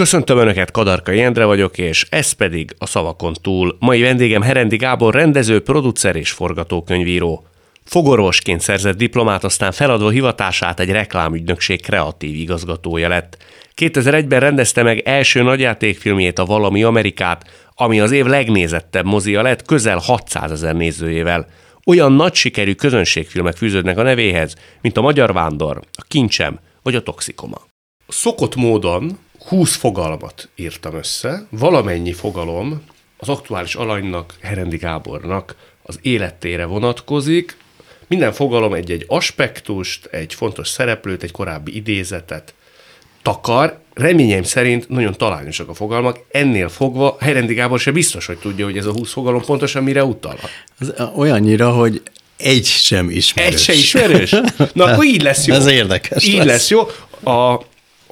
Köszöntöm Önöket, Kadarka Jendre vagyok, és ez pedig a szavakon túl. Mai vendégem Herendi Gábor, rendező, producer és forgatókönyvíró. Fogorvosként szerzett diplomát, aztán feladva hivatását egy reklámügynökség kreatív igazgatója lett. 2001-ben rendezte meg első nagyjátékfilmjét, a Valami Amerikát, ami az év legnézettebb mozia lett, közel 600 ezer nézőjével. Olyan nagy sikerű közönségfilmek fűződnek a nevéhez, mint a Magyar Vándor, a Kincsem vagy a Toxikoma. Szokott módon 20 fogalmat írtam össze, valamennyi fogalom az aktuális alanynak, Herendi Gábornak az életére vonatkozik. Minden fogalom egy-egy aspektust, egy fontos szereplőt, egy korábbi idézetet takar. Reményeim szerint nagyon talányosak a fogalmak, ennél fogva Herendi Gábor se biztos, hogy tudja, hogy ez a 20 fogalom pontosan mire utal. Az olyannyira, hogy egy sem ismerős. Egy se ismerős? Na, akkor így lesz jó. Ez érdekes Így lesz. lesz jó. A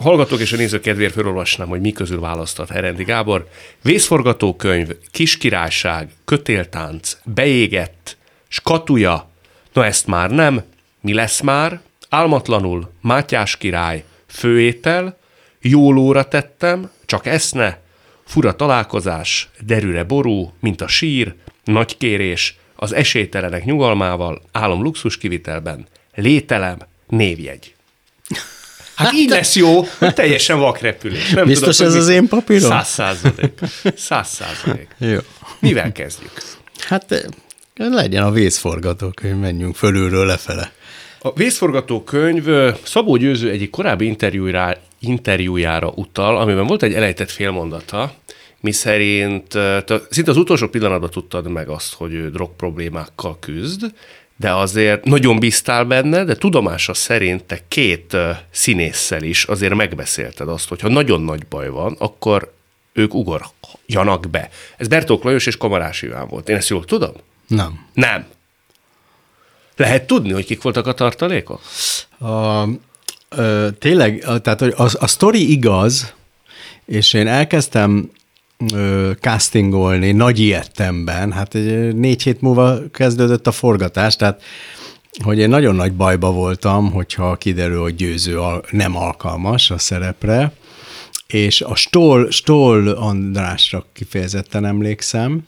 hallgatók és a nézők kedvéért felolvasnám, hogy mi közül választott Herendi Gábor. Vészforgatókönyv, Kiskirályság, Kötéltánc, Beégett, Skatuja, na ezt már nem, mi lesz már, Álmatlanul, Mátyás király, Főétel, Jólóra tettem, csak eszne, Fura találkozás, derűre ború, mint a sír, nagy kérés, az esélytelenek nyugalmával, álom luxus kivitelben, lételem, névjegy. Hát így lesz jó, hogy teljesen vakrepülés. Nem Biztos tudok, ez az én papírom? Száz százalék. Száz százalék. Jó. Mivel kezdjük? Hát eh, legyen a vészforgatókönyv, menjünk fölülről lefele. A vészforgatókönyv ö, Szabó Győző egyik korábbi interjújára, interjújára utal, amiben volt egy elejtett félmondata, mi szerint te szinte az utolsó pillanatban tudtad meg azt, hogy ő drog problémákkal küzd, de azért nagyon bíztál benne, de tudomása szerint te két színésszel is azért megbeszélted azt, hogy ha nagyon nagy baj van, akkor ők ugorjanak be. Ez Bertók Lajos és Kamarás Iván volt. Én ezt jól tudom? Nem. Nem. Lehet tudni, hogy kik voltak a tartalékok? A, ö, tényleg, tehát hogy a, a sztori igaz, és én elkezdtem ö, castingolni nagy ilyettemben, hát egy négy hét múlva kezdődött a forgatás, tehát hogy én nagyon nagy bajba voltam, hogyha kiderül, hogy győző nem alkalmas a szerepre, és a Stoll, Stoll Andrásra kifejezetten emlékszem,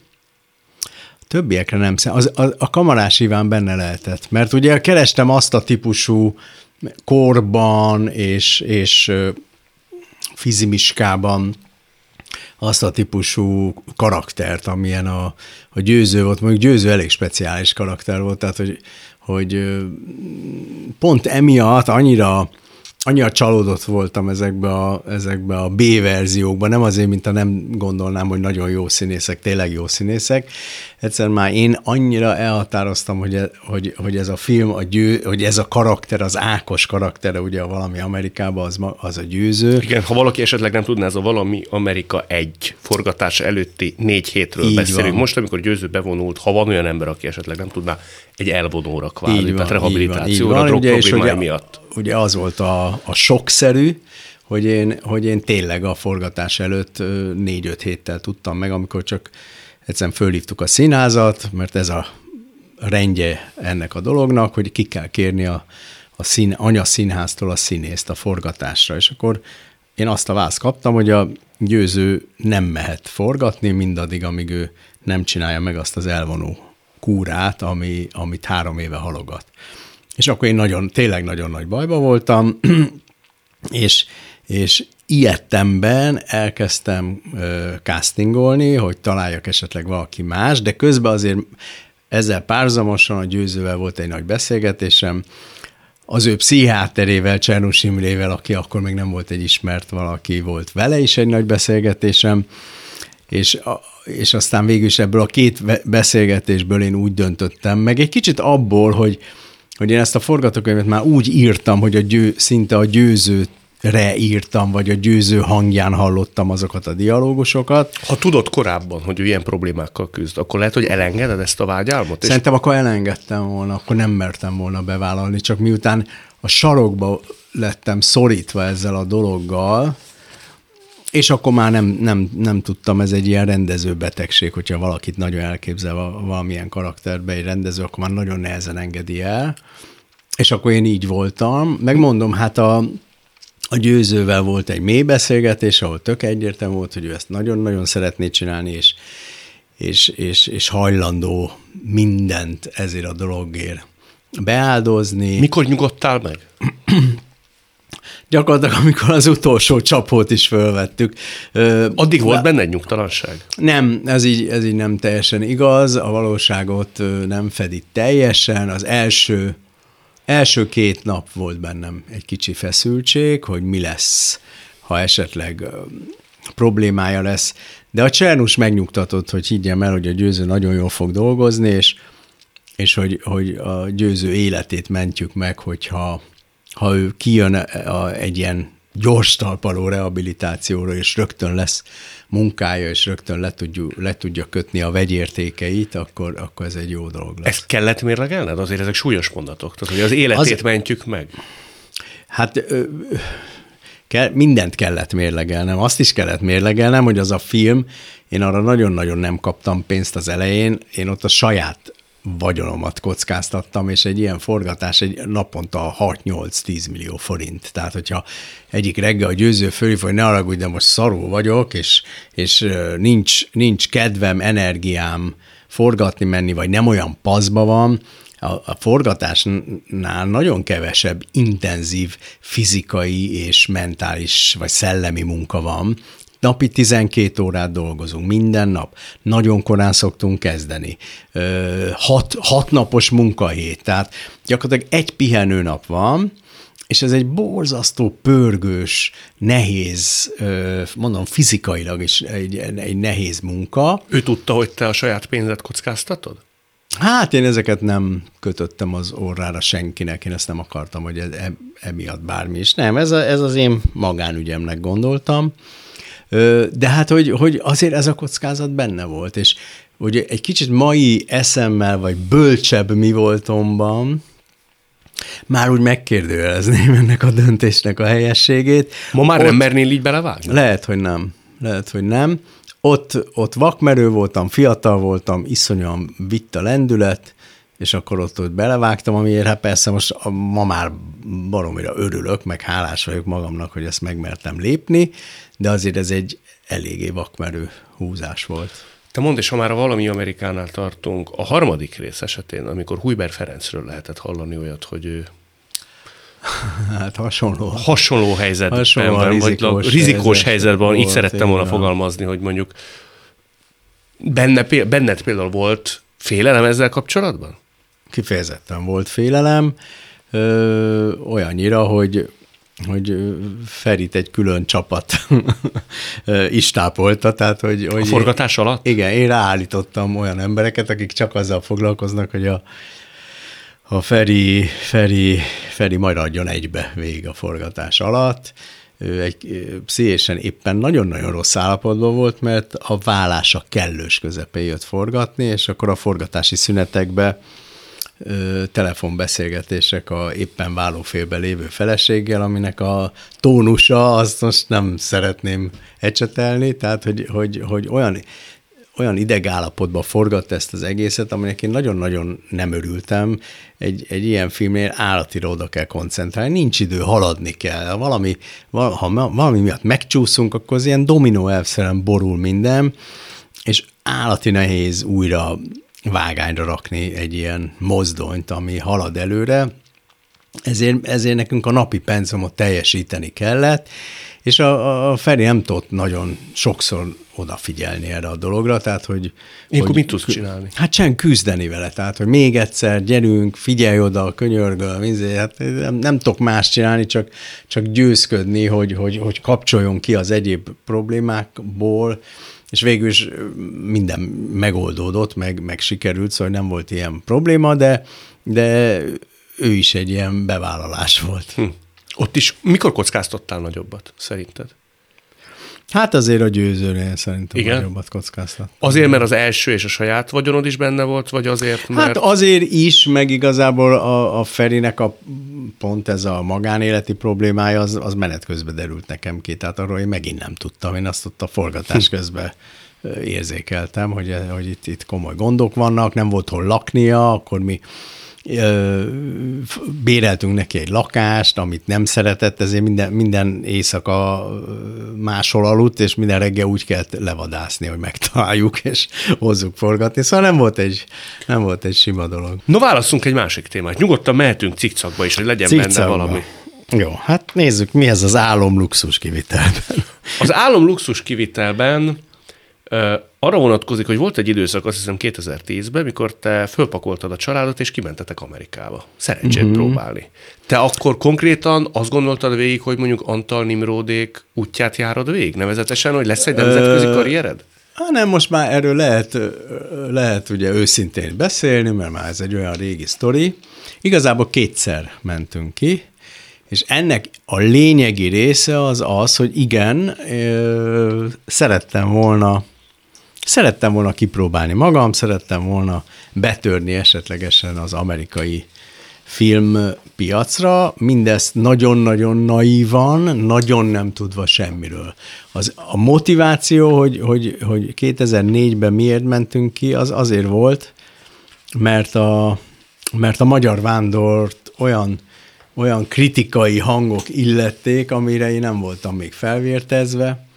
Többiekre nem szem. Az, a, a kamarás Iván benne lehetett, mert ugye kerestem azt a típusú korban és, és fizimiskában azt a típusú karaktert, amilyen a, a győző volt. Mondjuk győző elég speciális karakter volt, tehát hogy, hogy pont emiatt annyira annyira csalódott voltam ezekbe a, ezekbe a B-verziókba, nem azért, mint a nem gondolnám, hogy nagyon jó színészek, tényleg jó színészek. Egyszer már én annyira elhatároztam, hogy, e- hogy, hogy ez a film, a győ, hogy ez a karakter, az Ákos karaktere, ugye a valami Amerikában, az, az a győző. Igen, ha valaki esetleg nem tudná, ez a valami Amerika egy forgatás előtti négy hétről Így beszélünk. van. Most, amikor győző bevonult, ha van olyan ember, aki esetleg nem tudná, egy elvonóra kvázi, tehát így van, így rehabilitációra, van, ugye, és ugye, miatt. Ugye az volt a, a sokszerű, hogy én, hogy én tényleg a forgatás előtt négy-öt héttel tudtam meg, amikor csak egyszerűen fölhívtuk a színházat, mert ez a rendje ennek a dolognak, hogy ki kell kérni a, a szín, anyaszínháztól a színészt a forgatásra, és akkor én azt a választ kaptam, hogy a győző nem mehet forgatni mindaddig, amíg ő nem csinálja meg azt az elvonó kúrát, ami, amit három éve halogat. És akkor én nagyon, tényleg nagyon nagy bajba voltam, és, és ilyettemben elkezdtem ö, castingolni, hogy találjak esetleg valaki más, de közben azért ezzel párzamosan a győzővel volt egy nagy beszélgetésem, az ő pszichiáterével, Csernus Imrével, aki akkor még nem volt egy ismert valaki, volt vele is egy nagy beszélgetésem, és, a, és aztán végül is ebből a két be- beszélgetésből én úgy döntöttem, meg egy kicsit abból, hogy, hogy én ezt a forgatókönyvet már úgy írtam, hogy a győ, szinte a győzőre írtam, vagy a győző hangján hallottam azokat a dialógusokat. Ha tudod korábban, hogy ő ilyen problémákkal küzd, akkor lehet, hogy elengeded ezt a vágyálmot? És Szerintem akkor elengedtem volna, akkor nem mertem volna bevállalni, csak miután a sarokba lettem szorítva ezzel a dologgal, és akkor már nem, nem, nem tudtam, ez egy ilyen rendező betegség, hogyha valakit nagyon elképzel val- valamilyen karakterbe egy rendező, akkor már nagyon nehezen engedi el. És akkor én így voltam. Megmondom, hát a, a győzővel volt egy mély beszélgetés, ahol tök egyértelmű volt, hogy ő ezt nagyon-nagyon szeretné csinálni, és, és, és, és hajlandó mindent ezért a dologért beáldozni. Mikor nyugodtál meg? Gyakorlatilag, amikor az utolsó csapót is fölvettük. Addig volt benne egy nyugtalanság? Nem, ez így, ez így nem teljesen igaz, a valóságot nem fedi teljesen. Az első, első két nap volt bennem egy kicsi feszültség, hogy mi lesz, ha esetleg problémája lesz, de a Csernus megnyugtatott, hogy higgyem el, hogy a győző nagyon jól fog dolgozni, és, és hogy, hogy a győző életét mentjük meg, hogyha ha ő kijön a, egy ilyen gyors talpaló rehabilitációra, és rögtön lesz munkája, és rögtön le, tudjuk, le tudja kötni a vegyértékeit, akkor, akkor ez egy jó dolog lesz. Ezt kellett mérlegelned? Azért ezek súlyos mondatok. Tehát, hogy az életét az, mentjük meg. Hát ö, kell, mindent kellett mérlegelnem. Azt is kellett mérlegelnem, hogy az a film, én arra nagyon-nagyon nem kaptam pénzt az elején, én ott a saját vagyonomat kockáztattam, és egy ilyen forgatás egy naponta 6-8-10 millió forint. Tehát, hogyha egyik reggel a győző fölhív, hogy ne haragudj, de most szarul vagyok, és, és nincs, nincs kedvem, energiám forgatni menni, vagy nem olyan paszba van, a, a forgatásnál nagyon kevesebb intenzív fizikai és mentális vagy szellemi munka van, Napi 12 órát dolgozunk, minden nap. Nagyon korán szoktunk kezdeni. Hat, hat napos munkahét, tehát gyakorlatilag egy pihenőnap van, és ez egy borzasztó pörgős, nehéz, mondom fizikailag is egy, egy nehéz munka. Ő tudta, hogy te a saját pénzet kockáztatod? Hát én ezeket nem kötöttem az orrára senkinek, én ezt nem akartam, hogy e, emiatt bármi is. Nem, ez, a, ez az én magánügyemnek gondoltam. De hát, hogy, hogy azért ez a kockázat benne volt, és ugye egy kicsit mai eszemmel, vagy bölcsebb mi voltomban, már úgy megkérdőjelezném ennek a döntésnek a helyességét. Ma már ott, nem mernél így belevágni? Lehet, hogy nem. Lehet, hogy nem. Ott, ott vakmerő voltam, fiatal voltam, iszonyan vitt a lendület, és akkor ott, ott belevágtam, amiért hát persze most ma már baromira örülök, meg hálás vagyok magamnak, hogy ezt megmertem lépni, de azért ez egy eléggé vakmerő húzás volt. Te mondd, és ha már a valami Amerikánál tartunk, a harmadik rész esetén, amikor Hujber Ferencről lehetett hallani olyat, hogy ő Hát hasonló. Hasonló helyzetben, hasonló vagy rizikós, rizikós helyzetben, így szerettem volna fogalmazni, hogy mondjuk benne, benned például volt félelem ezzel kapcsolatban? Kifejezetten volt félelem, ö, olyannyira, hogy hogy Ferit egy külön csapat is tápolta, tehát hogy... hogy a forgatás én, alatt? Igen, én ráállítottam olyan embereket, akik csak azzal foglalkoznak, hogy a, a Feri, Feri, Feri majd adjon egybe végig a forgatás alatt. Ő egy pszichésen éppen nagyon-nagyon rossz állapotban volt, mert a vállása kellős közepén jött forgatni, és akkor a forgatási szünetekbe telefonbeszélgetések a éppen válófélbe lévő feleséggel, aminek a tónusa, azt most nem szeretném ecsetelni, tehát hogy, hogy, hogy olyan, olyan idegállapotban forgatta ezt az egészet, aminek én nagyon-nagyon nem örültem. Egy, egy ilyen filmnél állatira oda kell koncentrálni, nincs idő, haladni kell. Valami, ha valami miatt megcsúszunk, akkor az ilyen dominó elvszerűen borul minden, és állati nehéz újra vágányra rakni egy ilyen mozdonyt, ami halad előre, ezért, ezért nekünk a napi penzumot teljesíteni kellett, és a, a Feri nem tudott nagyon sokszor odafigyelni erre a dologra, tehát hogy... Ilyenkor hogy, mit tudsz csinálni? Hát sem küzdeni vele, tehát hogy még egyszer gyerünk, figyelj oda, könyörgöl, izé, hát nem, nem tudok más csinálni, csak, csak győzködni, hogy, hogy, hogy kapcsoljon ki az egyéb problémákból, és végül is minden megoldódott, meg, meg sikerült, szóval nem volt ilyen probléma, de, de ő is egy ilyen bevállalás volt. Hm. Ott is mikor kockáztattál nagyobbat, szerinted? Hát azért a győzőnél szerintem Igen? nagyobbat kockáztat. Azért, mert az első és a saját vagyonod is benne volt, vagy azért, mert... Hát azért is, meg igazából a, a Ferinek a pont ez a magánéleti problémája, az, az menet közben derült nekem ki, tehát arról én megint nem tudtam, én azt ott a forgatás közben érzékeltem, hogy, hogy itt, itt komoly gondok vannak, nem volt hol laknia, akkor mi béreltünk neki egy lakást, amit nem szeretett, ezért minden, minden éjszaka máshol aludt, és minden reggel úgy kellett levadászni, hogy megtaláljuk, és hozzuk forgatni. Szóval nem volt egy, nem volt egy sima dolog. No, válaszunk egy másik témát. Nyugodtan mehetünk cikcakba is, hogy legyen Cikcakba. benne valami. Jó, hát nézzük, mi ez az álom luxus kivitelben. Az álom luxus kivitelben arra vonatkozik, hogy volt egy időszak, azt hiszem 2010-ben, mikor te fölpakoltad a családot, és kimentetek Amerikába. Szerencsét uh-huh. próbálni. Te akkor konkrétan azt gondoltad végig, hogy mondjuk Antal Nimrodék útját járod végig? Nevezetesen, hogy lesz egy nemzetközi Ö... karriered? Hát nem, most már erről lehet, lehet ugye őszintén beszélni, mert már ez egy olyan régi sztori. Igazából kétszer mentünk ki, és ennek a lényegi része az az, hogy igen, szerettem volna Szerettem volna kipróbálni magam, szerettem volna betörni esetlegesen az amerikai filmpiacra, mindezt nagyon-nagyon naívan, nagyon nem tudva semmiről. Az, a motiváció, hogy, hogy, hogy 2004-ben miért mentünk ki, az azért volt, mert a, mert a magyar vándort olyan, olyan kritikai hangok illették, amire én nem voltam még felvértezve,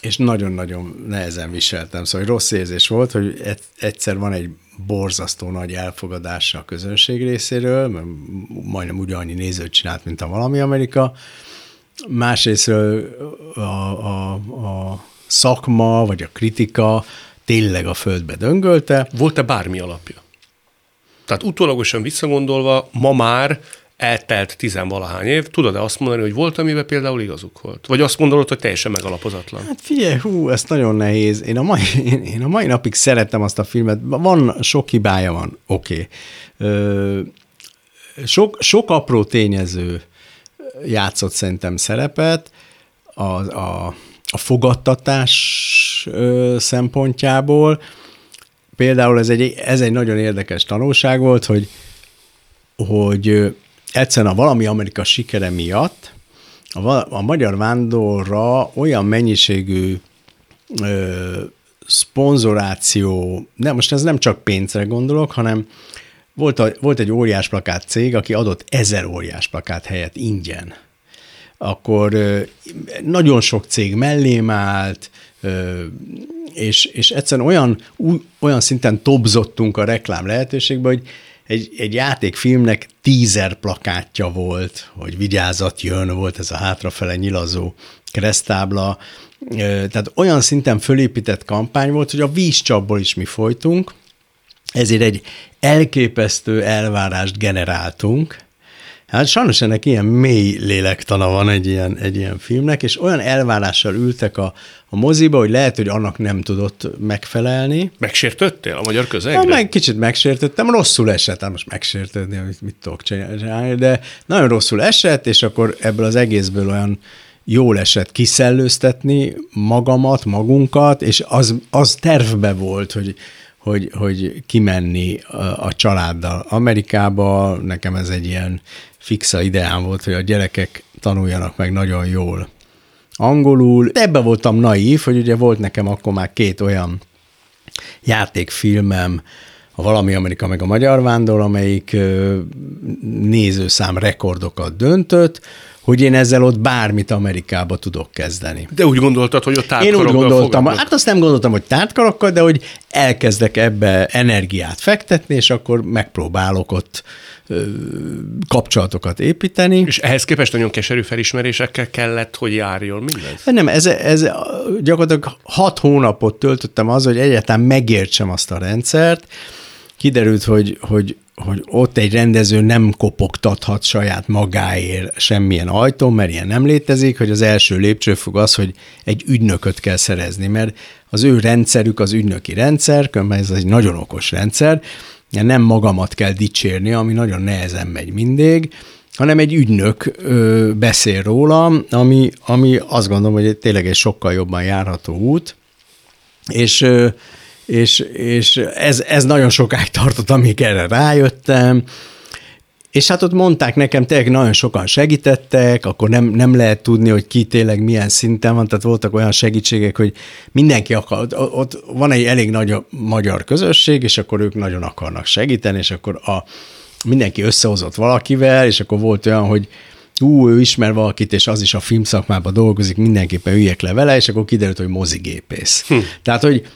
és nagyon-nagyon nehezen viseltem. Szóval rossz érzés volt, hogy egyszer van egy borzasztó nagy elfogadása a közönség részéről, mert majdnem ugyanannyi nézőt csinált, mint a Valami Amerika. Másrészt a, a, a szakma, vagy a kritika tényleg a földbe döngölte. Volt-e bármi alapja? Tehát utólagosan visszagondolva, ma már eltelt tizenvalahány év, tudod-e azt mondani, hogy volt, amiben például igazuk volt? Vagy azt mondod, hogy teljesen megalapozatlan? Hát figyelj, hú, ez nagyon nehéz. Én a mai, én, én a mai napig szerettem azt a filmet. Van, sok hibája van, oké. Okay. Sok, sok apró tényező játszott szerintem szerepet, a, a, a fogadtatás szempontjából. Például ez egy, ez egy nagyon érdekes tanulság volt, hogy, hogy egyszerűen a valami Amerika sikere miatt a, a magyar vándorra olyan mennyiségű ö, szponzoráció, nem, most ez nem csak pénzre gondolok, hanem volt, a, volt egy óriás plakát cég, aki adott ezer óriás plakát helyett ingyen. Akkor ö, nagyon sok cég mellém állt, ö, és, és egyszerűen olyan, új, olyan szinten tobzottunk a reklám lehetőségbe, hogy egy, egy játékfilmnek tízer plakátja volt, hogy vigyázat jön, volt ez a hátrafele nyilazó keresztábla, tehát olyan szinten fölépített kampány volt, hogy a vízcsapból is mi folytunk, ezért egy elképesztő elvárást generáltunk, Hát sajnos ennek ilyen mély lélektana van egy ilyen, egy ilyen filmnek, és olyan elvárással ültek a, a moziba, hogy lehet, hogy annak nem tudott megfelelni. Megsértöttél a magyar közegre? Ja, meg kicsit megsértöttem, rosszul esett, hát most megsértődni, amit mit tudok csinálni, de nagyon rosszul esett, és akkor ebből az egészből olyan jól esett kiszellőztetni magamat, magunkat, és az, az tervbe volt, hogy hogy, hogy kimenni a, a családdal Amerikába. Nekem ez egy ilyen fixa ideám volt, hogy a gyerekek tanuljanak meg nagyon jól angolul. Ebben voltam naív, hogy ugye volt nekem akkor már két olyan játékfilmem, a Valami Amerika meg a Magyar Vándor, amelyik nézőszám rekordokat döntött, hogy én ezzel ott bármit Amerikába tudok kezdeni. De úgy gondoltad, hogy ott Én úgy gondoltam, hát azt nem gondoltam, hogy tártkarokkal, de hogy elkezdek ebbe energiát fektetni, és akkor megpróbálok ott kapcsolatokat építeni. És ehhez képest nagyon keserű felismerésekkel kellett, hogy járjon mindez? Nem, ez, ez gyakorlatilag hat hónapot töltöttem az, hogy egyáltalán megértsem azt a rendszert. Kiderült, hogy, hogy hogy ott egy rendező nem kopogtathat saját magáért semmilyen ajtón, mert ilyen nem létezik, hogy az első lépcsőfog az, hogy egy ügynököt kell szerezni, mert az ő rendszerük az ügynöki rendszer, ez egy nagyon okos rendszer, nem magamat kell dicsérni, ami nagyon nehezen megy mindig, hanem egy ügynök ö, beszél róla, ami, ami azt gondolom, hogy tényleg egy sokkal jobban járható út, és ö, és, és ez, ez nagyon sokáig tartott, amíg erre rájöttem, és hát ott mondták nekem, tényleg nagyon sokan segítettek, akkor nem, nem lehet tudni, hogy ki tényleg milyen szinten van, tehát voltak olyan segítségek, hogy mindenki akar, ott van egy elég nagy magyar közösség, és akkor ők nagyon akarnak segíteni, és akkor a, mindenki összehozott valakivel, és akkor volt olyan, hogy ú, ő ismer valakit, és az is a filmszakmában dolgozik, mindenképpen üljek le vele, és akkor kiderült, hogy mozigépész. Hm. Tehát, hogy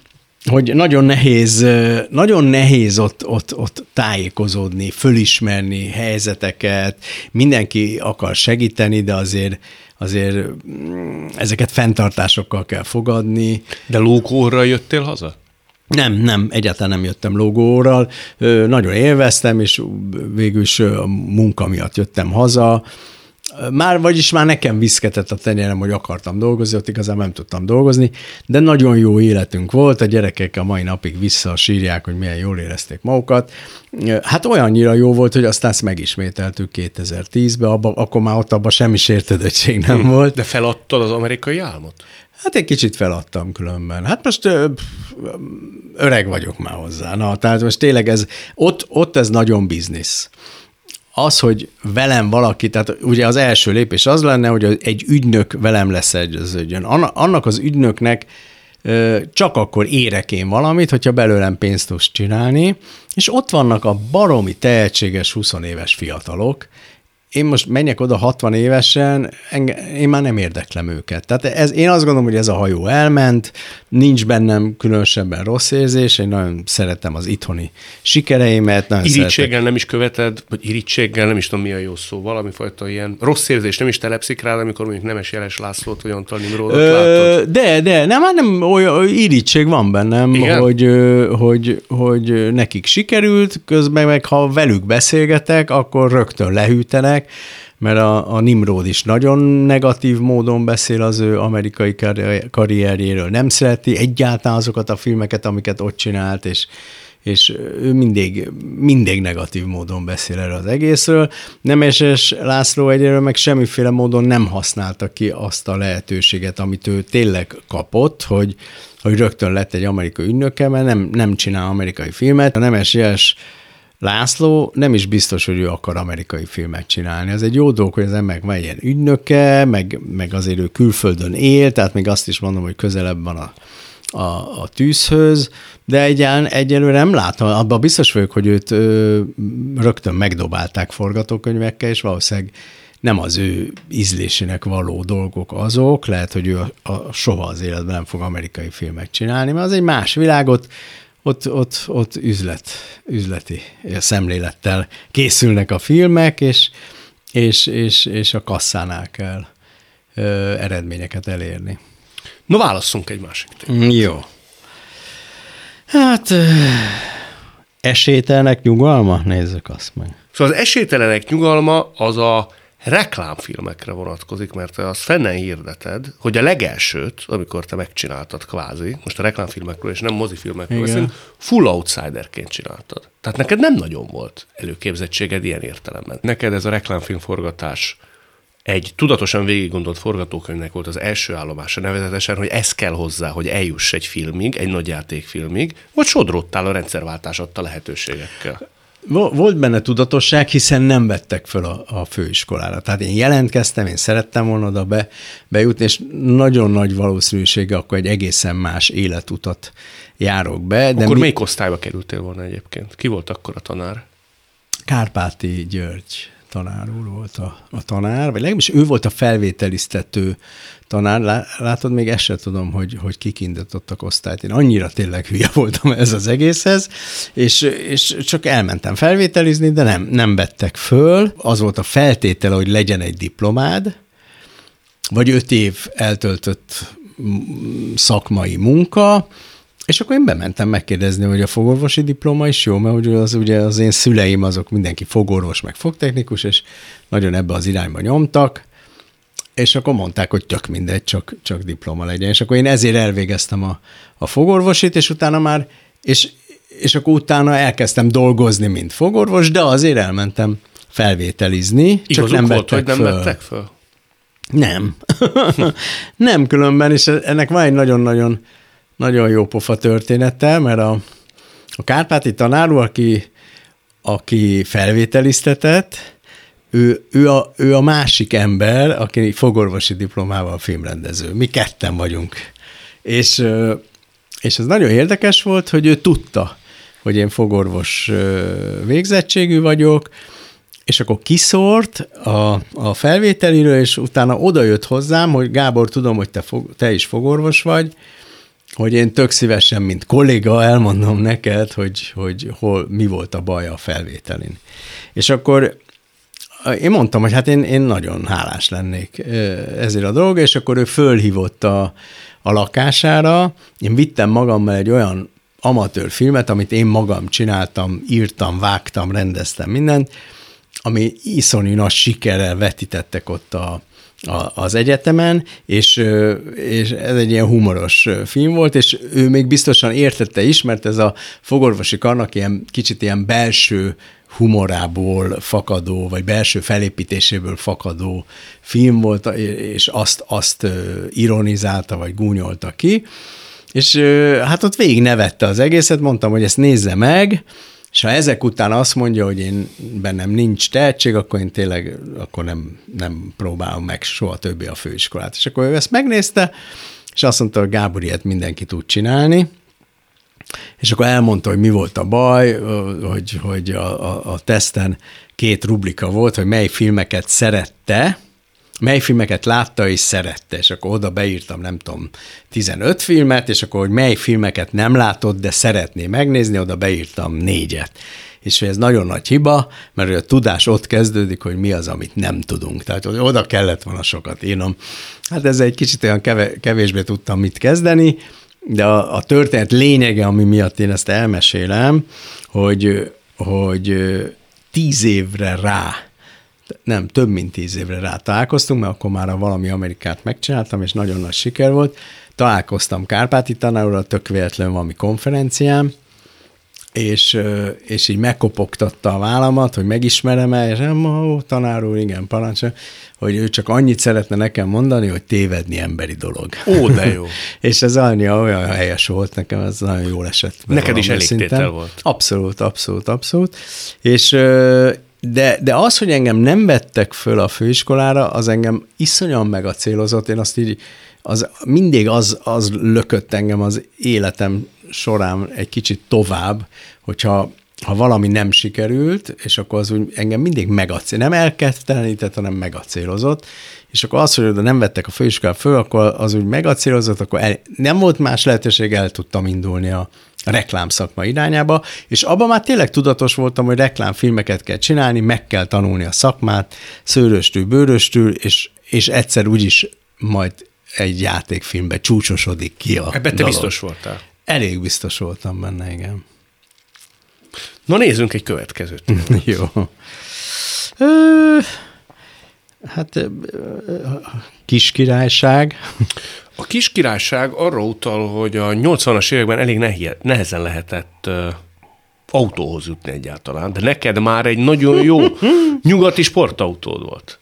hogy nagyon nehéz, nagyon nehéz ott, ott, ott tájékozódni, fölismerni helyzeteket, mindenki akar segíteni, de azért azért mm, ezeket fenntartásokkal kell fogadni. De lógóra jöttél haza? Nem, nem, egyáltalán nem jöttem logóral. Nagyon élveztem, és végül is a munka miatt jöttem haza. Már, vagyis már nekem viszketett a tenyerem, hogy akartam dolgozni, ott igazán nem tudtam dolgozni, de nagyon jó életünk volt, a gyerekek a mai napig visszasírják, hogy milyen jól érezték magukat. Hát olyannyira jó volt, hogy aztán ezt megismételtük 2010-ben, abba, akkor már ott abban semmi sértődöttség nem hm. volt. De feladtad az amerikai álmot? Hát egy kicsit feladtam különben. Hát most ö, öreg vagyok már hozzá. Na, tehát most tényleg ez, ott, ott ez nagyon biznisz az, hogy velem valaki, tehát ugye az első lépés az lenne, hogy egy ügynök velem leszegyeződjön. Annak az ügynöknek csak akkor érek én valamit, hogyha belőlem pénzt tudsz csinálni, és ott vannak a baromi tehetséges 20 éves fiatalok, én most menjek oda 60 évesen, enge, én már nem érdeklem őket. Tehát ez, én azt gondolom, hogy ez a hajó elment, nincs bennem különösebben rossz érzés, én nagyon szeretem az itthoni sikereimet. Nagyon irítséggel szeretek. nem is követed, vagy irítséggel nem is tudom mi a jó szó, valami fajta ilyen rossz érzés nem is telepszik rá, amikor mondjuk Nemes Jeles Lászlót vagy Antal Nimrodot látod. De, de, nem, hát nem olyan irítség van bennem, hogy, hogy, hogy nekik sikerült, közben meg ha velük beszélgetek, akkor rögtön lehűtenek, mert a, a Nimrod is nagyon negatív módon beszél az ő amerikai karrierjéről, nem szereti egyáltalán azokat a filmeket, amiket ott csinált, és, és ő mindig, mindig negatív módon beszél erről az egészről. Nemeses László egyről meg semmiféle módon nem használta ki azt a lehetőséget, amit ő tényleg kapott, hogy, hogy rögtön lett egy amerikai ügynöke, mert nem, nem csinál amerikai filmet. A Nemes László nem is biztos, hogy ő akar amerikai filmet csinálni. Ez egy jó dolog, hogy az ember van ilyen ügynöke, meg, meg azért ő külföldön él, tehát még azt is mondom, hogy közelebb van a, a, a tűzhöz, de egyen, egyelőre nem látom, abban biztos vagyok, hogy őt ö, rögtön megdobálták forgatókönyvekkel, és valószínűleg nem az ő ízlésének való dolgok azok, lehet, hogy ő a, a soha az életben nem fog amerikai filmet csinálni, mert az egy más világot, ott, ott, ott üzlet, üzleti szemlélettel készülnek a filmek, és, és, és, és a kasszánál kell ö, eredményeket elérni. No, válasszunk egy másik témát. Jó. Hát esélytelenek nyugalma? Nézzük azt meg. Szóval az esélytelenek nyugalma az a reklámfilmekre vonatkozik, mert azt fennen hirdeted, hogy a legelsőt, amikor te megcsináltad kvázi, most a reklámfilmekről és nem mozifilmekről beszélünk, full outsiderként csináltad. Tehát neked nem nagyon volt előképzettséged ilyen értelemben. Neked ez a reklámfilmforgatás egy tudatosan végiggondolt forgatókönyvnek volt az első állomása, nevezetesen, hogy ez kell hozzá, hogy eljuss egy filmig, egy nagy játékfilmig, vagy sodrottál a rendszerváltás adta lehetőségekkel? Volt benne tudatosság, hiszen nem vettek föl a, a főiskolára. Tehát én jelentkeztem, én szerettem volna oda be, bejutni, és nagyon nagy valószínűséggel akkor egy egészen más életutat járok be. De akkor mi... melyik osztályba kerültél volna egyébként? Ki volt akkor a tanár? Kárpáti György tanár úr volt a, a tanár, vagy legalábbis ő volt a felvételiztető tanár. Látod, még ezt sem tudom, hogy, hogy kik indítottak osztályt. Én annyira tényleg hülye voltam ez az egészhez, és, és csak elmentem felvételizni, de nem, nem vettek föl. Az volt a feltétele, hogy legyen egy diplomád, vagy öt év eltöltött szakmai munka, és akkor én bementem megkérdezni, hogy a fogorvosi diploma is jó, mert az, ugye az én szüleim azok mindenki fogorvos, meg fogtechnikus, és nagyon ebbe az irányba nyomtak, és akkor mondták, hogy tök mindegy, csak, csak diploma legyen. És akkor én ezért elvégeztem a, a fogorvosit, és utána már, és, és akkor utána elkezdtem dolgozni, mint fogorvos, de azért elmentem felvételizni, Igazuk csak nem volt, hogy nem föl. vettek föl? Nem. nem különben, és ennek van egy nagyon-nagyon nagyon jó pofa története, mert a, a Kárpáti tanáró, aki, aki felvételiztetett, ő, ő, a, ő a másik ember, aki fogorvosi diplomával filmrendező. Mi ketten vagyunk. És, és ez nagyon érdekes volt, hogy ő tudta, hogy én fogorvos végzettségű vagyok, és akkor kiszórt a, a felvételiről, és utána odajött hozzám, hogy Gábor, tudom, hogy te, fog, te is fogorvos vagy, hogy én tök szívesen, mint kolléga elmondom neked, hogy, hogy hol, mi volt a baj a felvételin. És akkor én mondtam, hogy hát én, én nagyon hálás lennék ezért a dolog, és akkor ő fölhívott a, a lakására, én vittem magammal egy olyan amatőr filmet, amit én magam csináltam, írtam, vágtam, rendeztem mindent, ami iszonyú nagy sikerrel vetítettek ott a, a, az egyetemen, és, és ez egy ilyen humoros film volt, és ő még biztosan értette is, mert ez a fogorvosi karnak ilyen kicsit ilyen belső humorából fakadó, vagy belső felépítéséből fakadó film volt, és azt, azt ironizálta, vagy gúnyolta ki, és hát ott végig nevette az egészet, mondtam, hogy ezt nézze meg, és ha ezek után azt mondja, hogy én bennem nincs tehetség, akkor én tényleg akkor nem, nem próbálom meg soha többé a főiskolát. És akkor ő ezt megnézte, és azt mondta, hogy Gábor ilyet mindenki tud csinálni, és akkor elmondta, hogy mi volt a baj, hogy, hogy a, a, a teszten két rubrika volt, hogy mely filmeket szerette, mely filmeket látta és szerette, és akkor oda beírtam, nem tudom, 15 filmet, és akkor, hogy mely filmeket nem látott, de szeretné megnézni, oda beírtam négyet. És ez nagyon nagy hiba, mert a tudás ott kezdődik, hogy mi az, amit nem tudunk. Tehát hogy oda kellett volna sokat írnom. Hát ez egy kicsit olyan kevésbé tudtam mit kezdeni, de a, a történet lényege, ami miatt én ezt elmesélem, hogy, hogy tíz évre rá nem, több mint tíz évre rá találkoztunk, mert akkor már a valami Amerikát megcsináltam, és nagyon nagy siker volt. Találkoztam Kárpáti tanárral, tök véletlenül valami konferencián, és, és így megkopogtatta a vállamat, hogy megismerem-e, és nem, ó, tanár úr, igen, parancsol, hogy ő csak annyit szeretne nekem mondani, hogy tévedni emberi dolog. Ó, de jó. és ez annyira olyan helyes volt nekem, ez nagyon jól esett. Neked is elég tétel volt. Abszolút, abszolút, abszolút. És de, de az, hogy engem nem vettek föl a főiskolára, az engem iszonyan megacélozott. Én azt így, az, mindig az, az lökött engem az életem során egy kicsit tovább, hogyha ha valami nem sikerült, és akkor az úgy engem mindig megacél, nem elkezdtelenített, hanem megacélozott, és akkor az, hogy oda nem vettek a főiskolát föl, akkor az úgy megacélozott, akkor el, nem volt más lehetőség, el tudtam indulni a, reklámszakma irányába, és abban már tényleg tudatos voltam, hogy reklámfilmeket kell csinálni, meg kell tanulni a szakmát, szőröstül, bőröstül, és, és egyszer úgyis majd egy játékfilmbe csúcsosodik ki a Ebben te biztos voltál. Elég biztos voltam benne, igen. Na nézzünk egy következőt. Jó. Ö, hát kis királyság. A kis királyság arra utal, hogy a 80-as években elég nehezen lehetett autóhoz jutni egyáltalán, de neked már egy nagyon jó nyugati sportautód volt.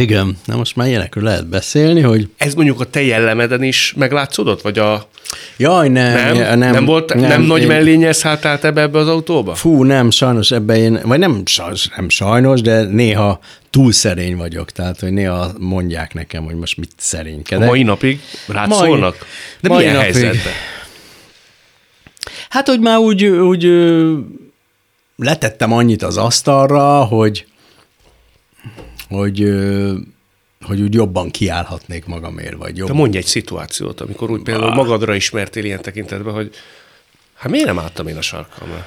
Igen, na most már ilyenekről lehet beszélni, hogy... Ez mondjuk a te jellemeden is meglátszódott, vagy a... Jaj, nem. Nem, nem, nem volt, nem, nem nagy én... mellényes hátrált ebbe, ebbe az autóba? Fú, nem, sajnos ebbe én, vagy nem, sajnos, nem sajnos, de néha túl szerény vagyok, tehát hogy néha mondják nekem, hogy most mit szerénykedek. A mai napig rád mai, szólnak? De mai milyen napig. helyzetben? Hát, hogy már úgy, úgy letettem annyit az asztalra, hogy hogy, hogy úgy jobban kiállhatnék magamért, vagy jobban. Te mondj egy szituációt, amikor úgy például magadra ismertél ilyen tekintetben, hogy hát miért nem álltam én a sarkamra?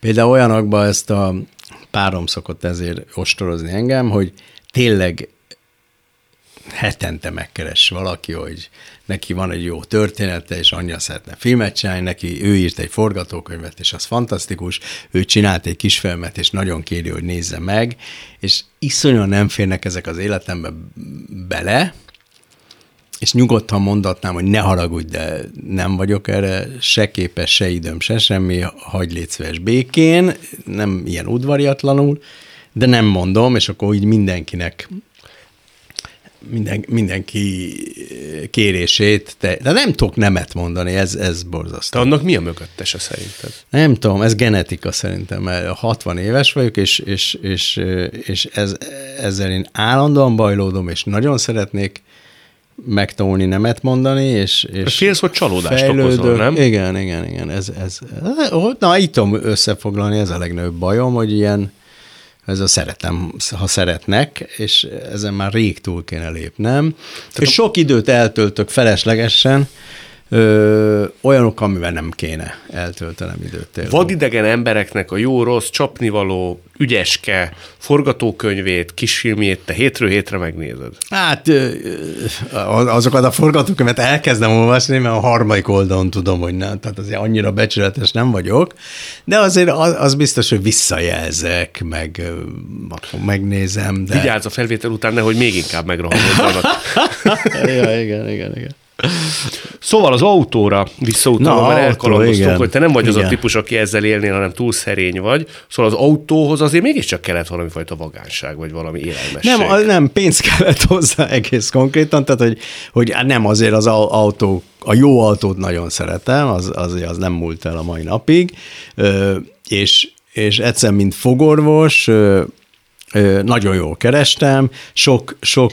Például olyanokban ezt a párom szokott ezért ostorozni engem, hogy tényleg hetente megkeres valaki, hogy neki van egy jó története, és anyja szeretne filmet csinálni, neki. Ő írt egy forgatókönyvet, és az fantasztikus, ő csinált egy kisfilmet, és nagyon kéri, hogy nézze meg, és iszonyan nem férnek ezek az életembe bele, és nyugodtan mondatnám, hogy ne haragudj, de nem vagyok erre se képes, se időm, se semmi, hagyj légy békén, nem ilyen udvariatlanul, de nem mondom, és akkor így mindenkinek minden, mindenki kérését, te, de nem tudok nemet mondani, ez, ez borzasztó. De annak mi a mögöttese szerinted? Nem tudom, ez genetika szerintem, mert 60 éves vagyok, és, és, és, és ez, ezzel én állandóan bajlódom, és nagyon szeretnék megtanulni nemet mondani, és, és Félsz, hogy csalódást okozol, nem? Igen, igen, igen. Ez, ez, na, itt tudom összefoglalni, ez a legnagyobb bajom, hogy ilyen, ez a szeretem, ha szeretnek, és ezen már rég túl kéne lépnem. Tehát és a... sok időt eltöltök feleslegesen, ö, olyanok, amivel nem kéne eltöltenem időt. Tényleg. Vadidegen embereknek a jó-rossz, csapnivaló, ügyeske forgatókönyvét, kisfilmjét te hétről hétre megnézed? Hát azokat a forgatókönyvet elkezdem olvasni, mert a harmadik oldalon tudom, hogy nem, tehát azért annyira becsületes nem vagyok, de azért az, az biztos, hogy visszajelzek, meg akkor megnézem. De... Vigyázz a felvétel után, nehogy még inkább megrohamodjanak. ja, igen, igen, igen. Szóval az autóra visszautalva, mert elkalandoztunk, hogy te nem vagy igen. az a típus, aki ezzel élnél, hanem túl szerény vagy. Szóval az autóhoz azért mégiscsak kellett valami fajta vagánság, vagy valami élelmesség. Nem, nem, pénz kellett hozzá egész konkrétan, tehát hogy, hogy nem azért az autó, a jó autót nagyon szeretem, az, az, az nem múlt el a mai napig, és, és egyszer, mint fogorvos, nagyon jól kerestem, sok, sok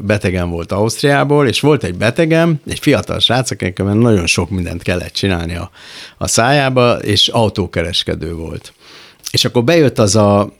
betegem volt Ausztriából, és volt egy betegem, egy fiatal srác, akinek nagyon sok mindent kellett csinálni a, a szájába, és autókereskedő volt. És akkor bejött az a,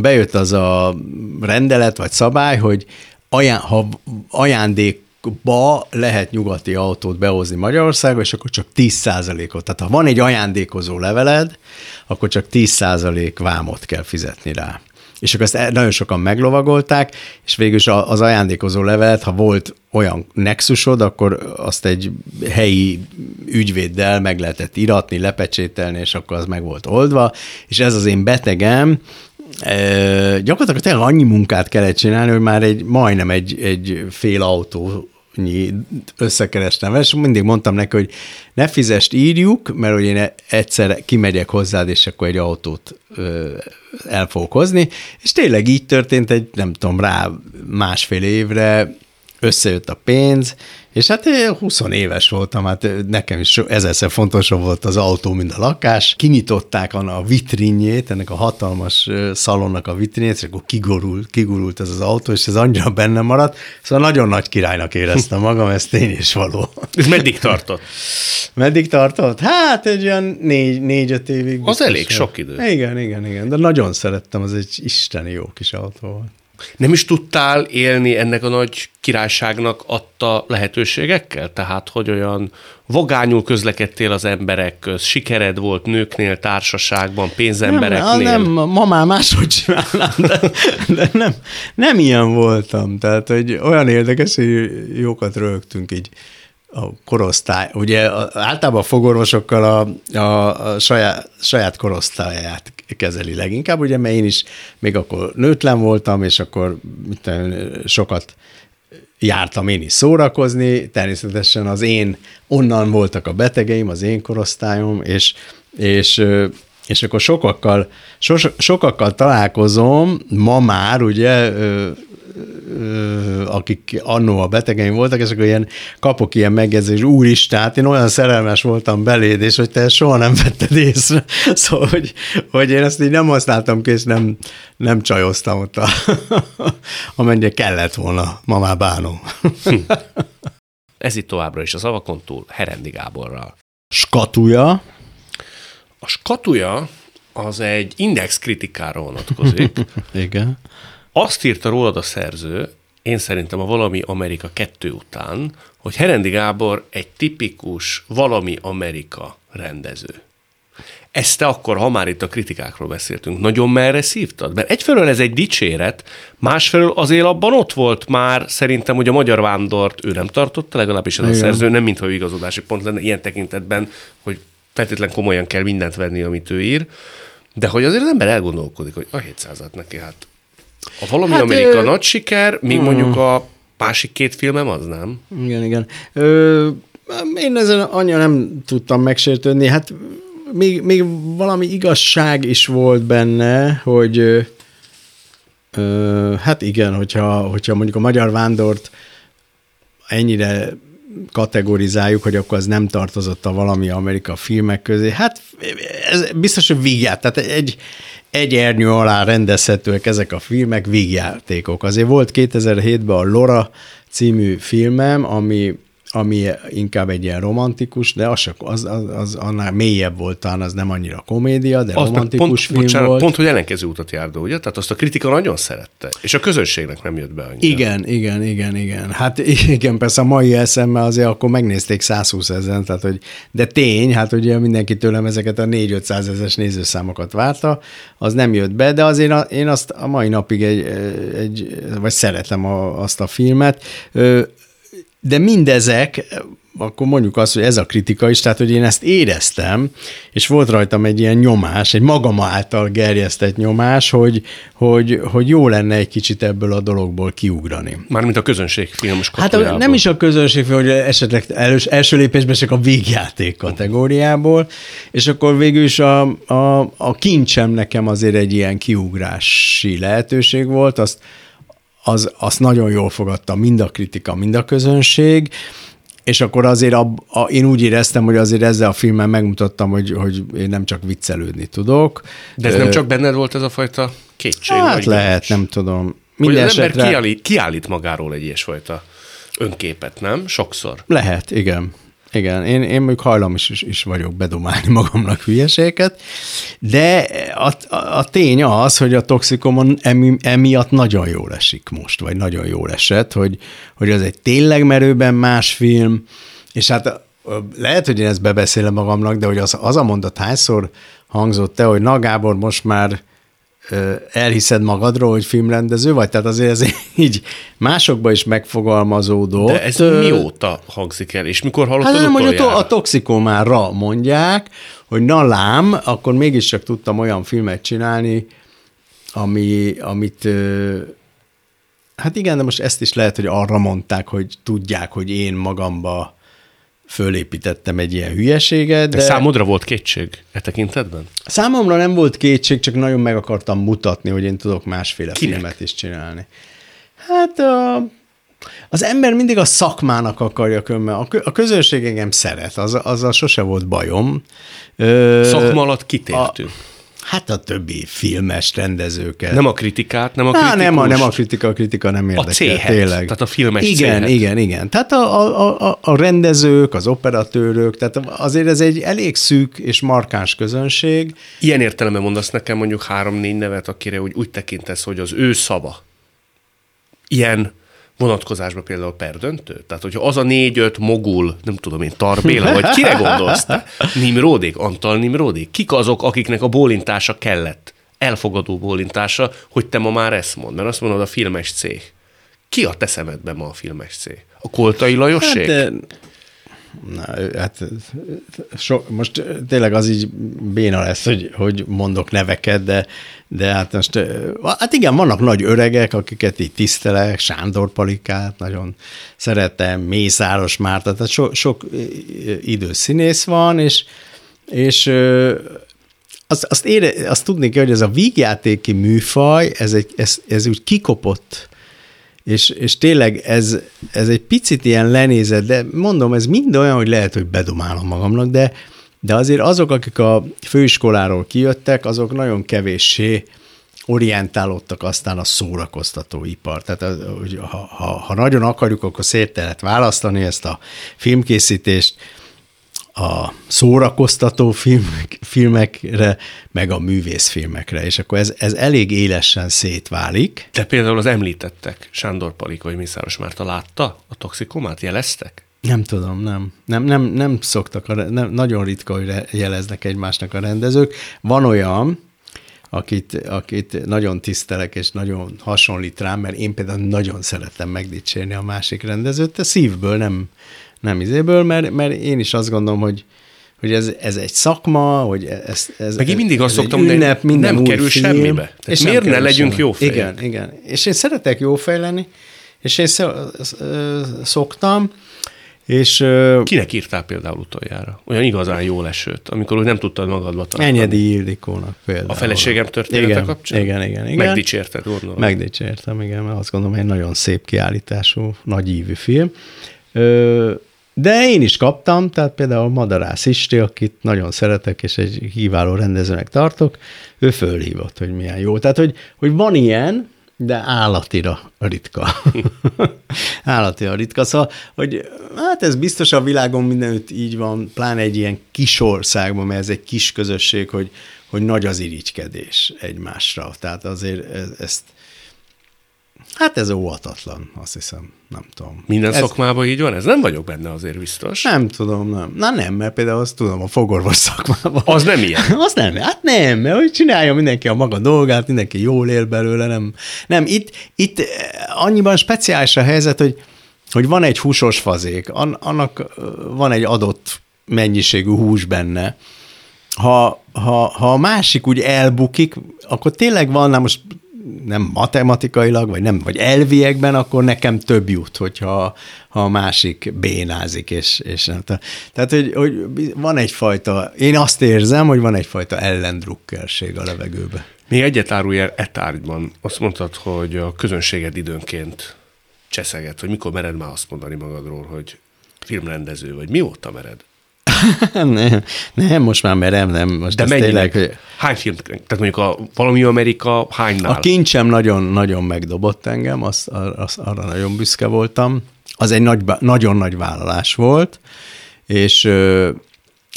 bejött az a rendelet vagy szabály, hogy aján, ha ajándék ba lehet nyugati autót behozni Magyarországra, és akkor csak 10%-ot. Tehát ha van egy ajándékozó leveled, akkor csak 10% vámot kell fizetni rá és akkor ezt nagyon sokan meglovagolták, és végül az ajándékozó levelet, ha volt olyan nexusod, akkor azt egy helyi ügyvéddel meg lehetett iratni, lepecsételni, és akkor az meg volt oldva, és ez az én betegem, E, gyakorlatilag tényleg annyi munkát kellett csinálni, hogy már egy majdnem egy, egy fél autó összekerestem, és mindig mondtam neki, hogy ne fizest, írjuk, mert hogy én egyszer kimegyek hozzád, és akkor egy autót el fogok hozni, és tényleg így történt egy, nem tudom, rá másfél évre összejött a pénz, és hát 20 éves voltam, hát nekem is ezerszer fontosabb volt az autó, mint a lakás. Kinyitották a vitrinjét, ennek a hatalmas szalonnak a vitrinjét, és akkor kigurult, kigurult ez az autó, és ez annyira benne maradt. Szóval nagyon nagy királynak éreztem magam, ez tény is való. Ez meddig tartott? meddig tartott? Hát egy olyan négy, négy-öt évig. Az elég sok idő. Igen, igen, igen, de nagyon szerettem, az egy isteni jó kis autó volt. Nem is tudtál élni ennek a nagy királyságnak adta lehetőségekkel? Tehát, hogy olyan vagányul közlekedtél az emberek köz, sikered volt nőknél, társaságban, pénzembereknél? Nem, nem ma már máshogy csinálnám, de, de nem, nem ilyen voltam. Tehát, hogy olyan érdekes, hogy jókat rögtünk így a korosztály, ugye általában a fogorvosokkal a, a, a saját, saját korosztályát kezeli leginkább, ugye, mert én is még akkor nőtlen voltam, és akkor mit sokat jártam én is szórakozni, természetesen az én, onnan voltak a betegeim, az én korosztályom, és, és és akkor sokakkal, so, sokakkal találkozom, ma már ugye akik annó a betegeim voltak, és akkor ilyen, kapok ilyen megjegyzés, úristen, hát én olyan szerelmes voltam beléd, és hogy te soha nem vetted észre. Szóval, hogy, hogy én ezt így nem használtam ki, és nem, nem csajoztam ott, a, amennyire kellett volna, ma már bánom. Ez itt továbbra is a szavakon túl, Herendi Gáborral. Skatuja. A skatuja az egy index kritikára vonatkozik. Igen. Azt írta rólad a szerző, én szerintem a Valami Amerika 2 után, hogy Herendi Gábor egy tipikus Valami Amerika rendező. Ezt te akkor, ha már itt a kritikákról beszéltünk, nagyon merre szívtad? Mert egyfelől ez egy dicséret, másfelől azért abban ott volt már szerintem, hogy a magyar vándort ő nem tartotta, legalábbis ez Igen. a szerző, nem mintha ő igazodási pont lenne ilyen tekintetben, hogy feltétlenül komolyan kell mindent venni, amit ő ír, de hogy azért az ember elgondolkodik, hogy a 700-at neki hát a valami hát, Amerika ö... nagy siker, míg uh, mondjuk a másik két filmem az nem. Igen, igen. Ö, én ezen annyira nem tudtam megsértődni. Hát még, még valami igazság is volt benne, hogy ö, hát igen, hogyha, hogyha mondjuk a magyar vándort ennyire kategorizáljuk, hogy akkor az nem tartozott a valami Amerika filmek közé. Hát ez biztos, hogy vígját. Tehát egy, egy ernyő alá rendezhetőek ezek a filmek, vígjátékok. Azért volt 2007-ben a Lora című filmem, ami ami inkább egy ilyen romantikus, de az, az, az, az annál mélyebb volt talán, az nem annyira komédia, de azt romantikus pont, film bocsánat, volt. Pont, hogy ellenkező utat járdó, ugye? Tehát azt a kritika nagyon szerette, és a közönségnek nem jött be annyira. Igen, igen, igen, igen. Hát igen, persze a mai eszemmel azért akkor megnézték 120 ezeren, tehát hogy, de tény, hát ugye mindenki tőlem ezeket a 4-500 ezes nézőszámokat várta, az nem jött be, de azért a, én azt a mai napig egy, egy vagy szeretem a, azt a filmet. De mindezek, akkor mondjuk azt, hogy ez a kritika is, tehát hogy én ezt éreztem, és volt rajtam egy ilyen nyomás, egy magam által gerjesztett nyomás, hogy, hogy, hogy jó lenne egy kicsit ebből a dologból kiugrani. Mármint a közönség filmes Hát nem is a közönség hogy esetleg els, első lépésben csak a végjáték kategóriából, és akkor végül is a, a, a kincsem nekem azért egy ilyen kiugrási lehetőség volt, azt az, azt nagyon jól fogadta mind a kritika, mind a közönség, és akkor azért a, a, én úgy éreztem, hogy azért ezzel a filmmel megmutattam, hogy, hogy én nem csak viccelődni tudok. De ez Ö, nem csak benned volt ez a fajta kétség? Hát lehet, nem tudom. Minden hogy az esetre... ember kiállít, kiállít magáról egy ilyesfajta önképet, nem? Sokszor. Lehet, igen. Igen, én, én mondjuk hajlamos is, is vagyok bedomálni magamnak hülyeséget, de a, a, a tény az, hogy a toxikomon emi, emiatt nagyon jól esik most, vagy nagyon jól esett, hogy, hogy az egy tényleg merőben más film, és hát lehet, hogy én ezt bebeszélem magamnak, de hogy az, az a mondat hányszor hangzott te, hogy na Gábor, most már elhiszed magadról, hogy filmrendező vagy? Tehát azért ez így másokba is megfogalmazódott. De ez mióta hangzik el, és mikor hallottad hát nem, hogy a, a toxikomára mondják, hogy na lám, akkor mégiscsak tudtam olyan filmet csinálni, ami, amit hát igen, de most ezt is lehet, hogy arra mondták, hogy tudják, hogy én magamba fölépítettem egy ilyen hülyeséget. De, de számodra volt kétség e tekintetben? Számomra nem volt kétség, csak nagyon meg akartam mutatni, hogy én tudok másféle Kinek? filmet is csinálni. Hát a, az ember mindig a szakmának akarja kömmel. A, a közönség engem szeret, az, azzal sose volt bajom. Szakma alatt kitértünk. A, Hát a többi filmes rendezőket. Nem a kritikát, nem a kritikát. Nem a, nem a kritika, a kritika nem érdekel. A céhet, tényleg. tehát a filmes Igen, céhet. igen, igen. Tehát a, a, a, a rendezők, az operatőrök, tehát azért ez egy elég szűk és markáns közönség. Ilyen értelemben mondasz nekem mondjuk három-négy nevet, akire úgy, úgy tekintesz, hogy az ő szava ilyen vonatkozásban például perdöntő? Tehát, hogyha az a négy-öt mogul, nem tudom én, Tarbéla, vagy kire gondolsz te? Nimródik, Antal Nimródik? Kik azok, akiknek a bólintása kellett? Elfogadó bólintása, hogy te ma már ezt mond, mert azt mondod a filmes cég. Ki a te szemedben ma a filmes cég? A Koltai Lajosség? Hát, Na, hát so, most tényleg az így béna lesz, hogy, hogy mondok neveket, de, de hát most, hát igen, vannak nagy öregek, akiket így tisztelek, Sándor Palikát, nagyon szeretem, Mészáros Márta, tehát so, sok idős színész van, és, és azt, azt, ére, azt tudni kell, hogy ez a vígjátéki műfaj, ez, egy, ez, ez úgy kikopott és, és tényleg ez, ez egy picit ilyen lenézett, de mondom, ez mind olyan, hogy lehet, hogy bedomálom magamnak, de, de azért azok, akik a főiskoláról kijöttek, azok nagyon kevéssé orientálódtak aztán a szórakoztató ipar. Tehát hogy ha, ha, ha nagyon akarjuk, akkor szét lehet választani ezt a filmkészítést, a szórakoztató filmek, filmekre, meg a művészfilmekre, és akkor ez, ez elég élesen szétválik. De például az említettek, Sándor Palik vagy Mészáros Márta látta a toxikumát, jeleztek? Nem tudom, nem. Nem, nem, nem szoktak, a, nem, nagyon ritka, hogy jeleznek egymásnak a rendezők. Van olyan, akit, akit nagyon tisztelek, és nagyon hasonlít rám, mert én például nagyon szeretem megdicsérni a másik rendezőt, de szívből nem, nem izéből, mert, mert én is azt gondolom, hogy, hogy ez, ez egy szakma, hogy ez, ez Meg én mindig azt szoktam, ünnep, hogy nem kerül film, semmibe. Tehát és miért ne legyünk jó fejek? Igen, igen. És én szeretek jó fej lenni, és én szoktam, és, Kinek írtál például utoljára? Olyan igazán jó lesőt, amikor úgy nem tudtad magadba tartani. Enyedi Ildikónak például. A feleségem története igen, kapcsán? Igen, igen, igen. Megdicsérted, gondolom. Megdicsértem, igen, mert azt gondolom, hogy egy nagyon szép kiállítású, nagy ívű film. Ö, De én is kaptam, tehát például Madarász Isti, akit nagyon szeretek, és egy híváló rendezőnek tartok, ő fölhívott, hogy milyen jó. Tehát, hogy, hogy van ilyen, de állatira ritka. állatira ritka. Szóval, hogy hát ez biztos a világon mindenütt így van, pláne egy ilyen kis országban, mert ez egy kis közösség, hogy, hogy nagy az irigykedés egymásra. Tehát azért ezt, hát ez óvatatlan, azt hiszem, nem tudom. Minden ez, szakmában így van? Ez nem vagyok benne azért biztos. Nem tudom, nem. Na nem, mert például azt tudom a fogorvos szakmában. Az nem ilyen. az nem, hát nem, mert hogy csinálja mindenki a maga dolgát, mindenki jól él belőle, nem. Nem, itt, itt eh, annyiban speciális a helyzet, hogy, hogy van egy húsos fazék, annak eh, van egy adott mennyiségű hús benne, ha, ha, ha a másik úgy elbukik, akkor tényleg van, na most nem matematikailag, vagy nem, vagy elviekben, akkor nekem több jut, hogyha ha a másik bénázik, és, és nem. Tehát, hogy, hogy van egyfajta, én azt érzem, hogy van egyfajta ellendrukkerség a levegőbe. Még egyet árulj el e tárgyban. Azt mondtad, hogy a közönséged időnként cseszeget, hogy mikor mered már azt mondani magadról, hogy filmrendező vagy. Mióta mered? nem, nem, most már merem, nem. Most De mennyi? Tényleg, hogy... Hány film? Tehát mondjuk a valami Amerika hánynál? A kincsem nagyon-nagyon megdobott engem, az, az, arra nagyon büszke voltam. Az egy nagy, nagyon nagy vállalás volt, és ö,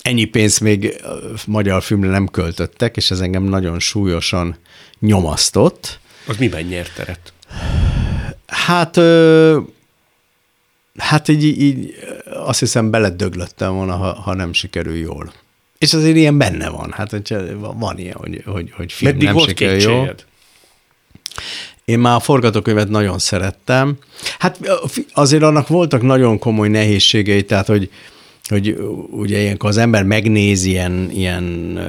ennyi pénzt még magyar filmre nem költöttek, és ez engem nagyon súlyosan nyomasztott. Az miben nyert teret? Hát ö, Hát így, így azt hiszem beledöglöttem volna, ha, ha nem sikerül jól. És azért ilyen benne van. Hát hogyha van ilyen, hogy, hogy, hogy film Meddig nem sikerül jól. Én már a forgatókönyvet nagyon szerettem. Hát azért annak voltak nagyon komoly nehézségei, tehát hogy, hogy ugye ilyenkor az ember megnéz ilyen, ilyen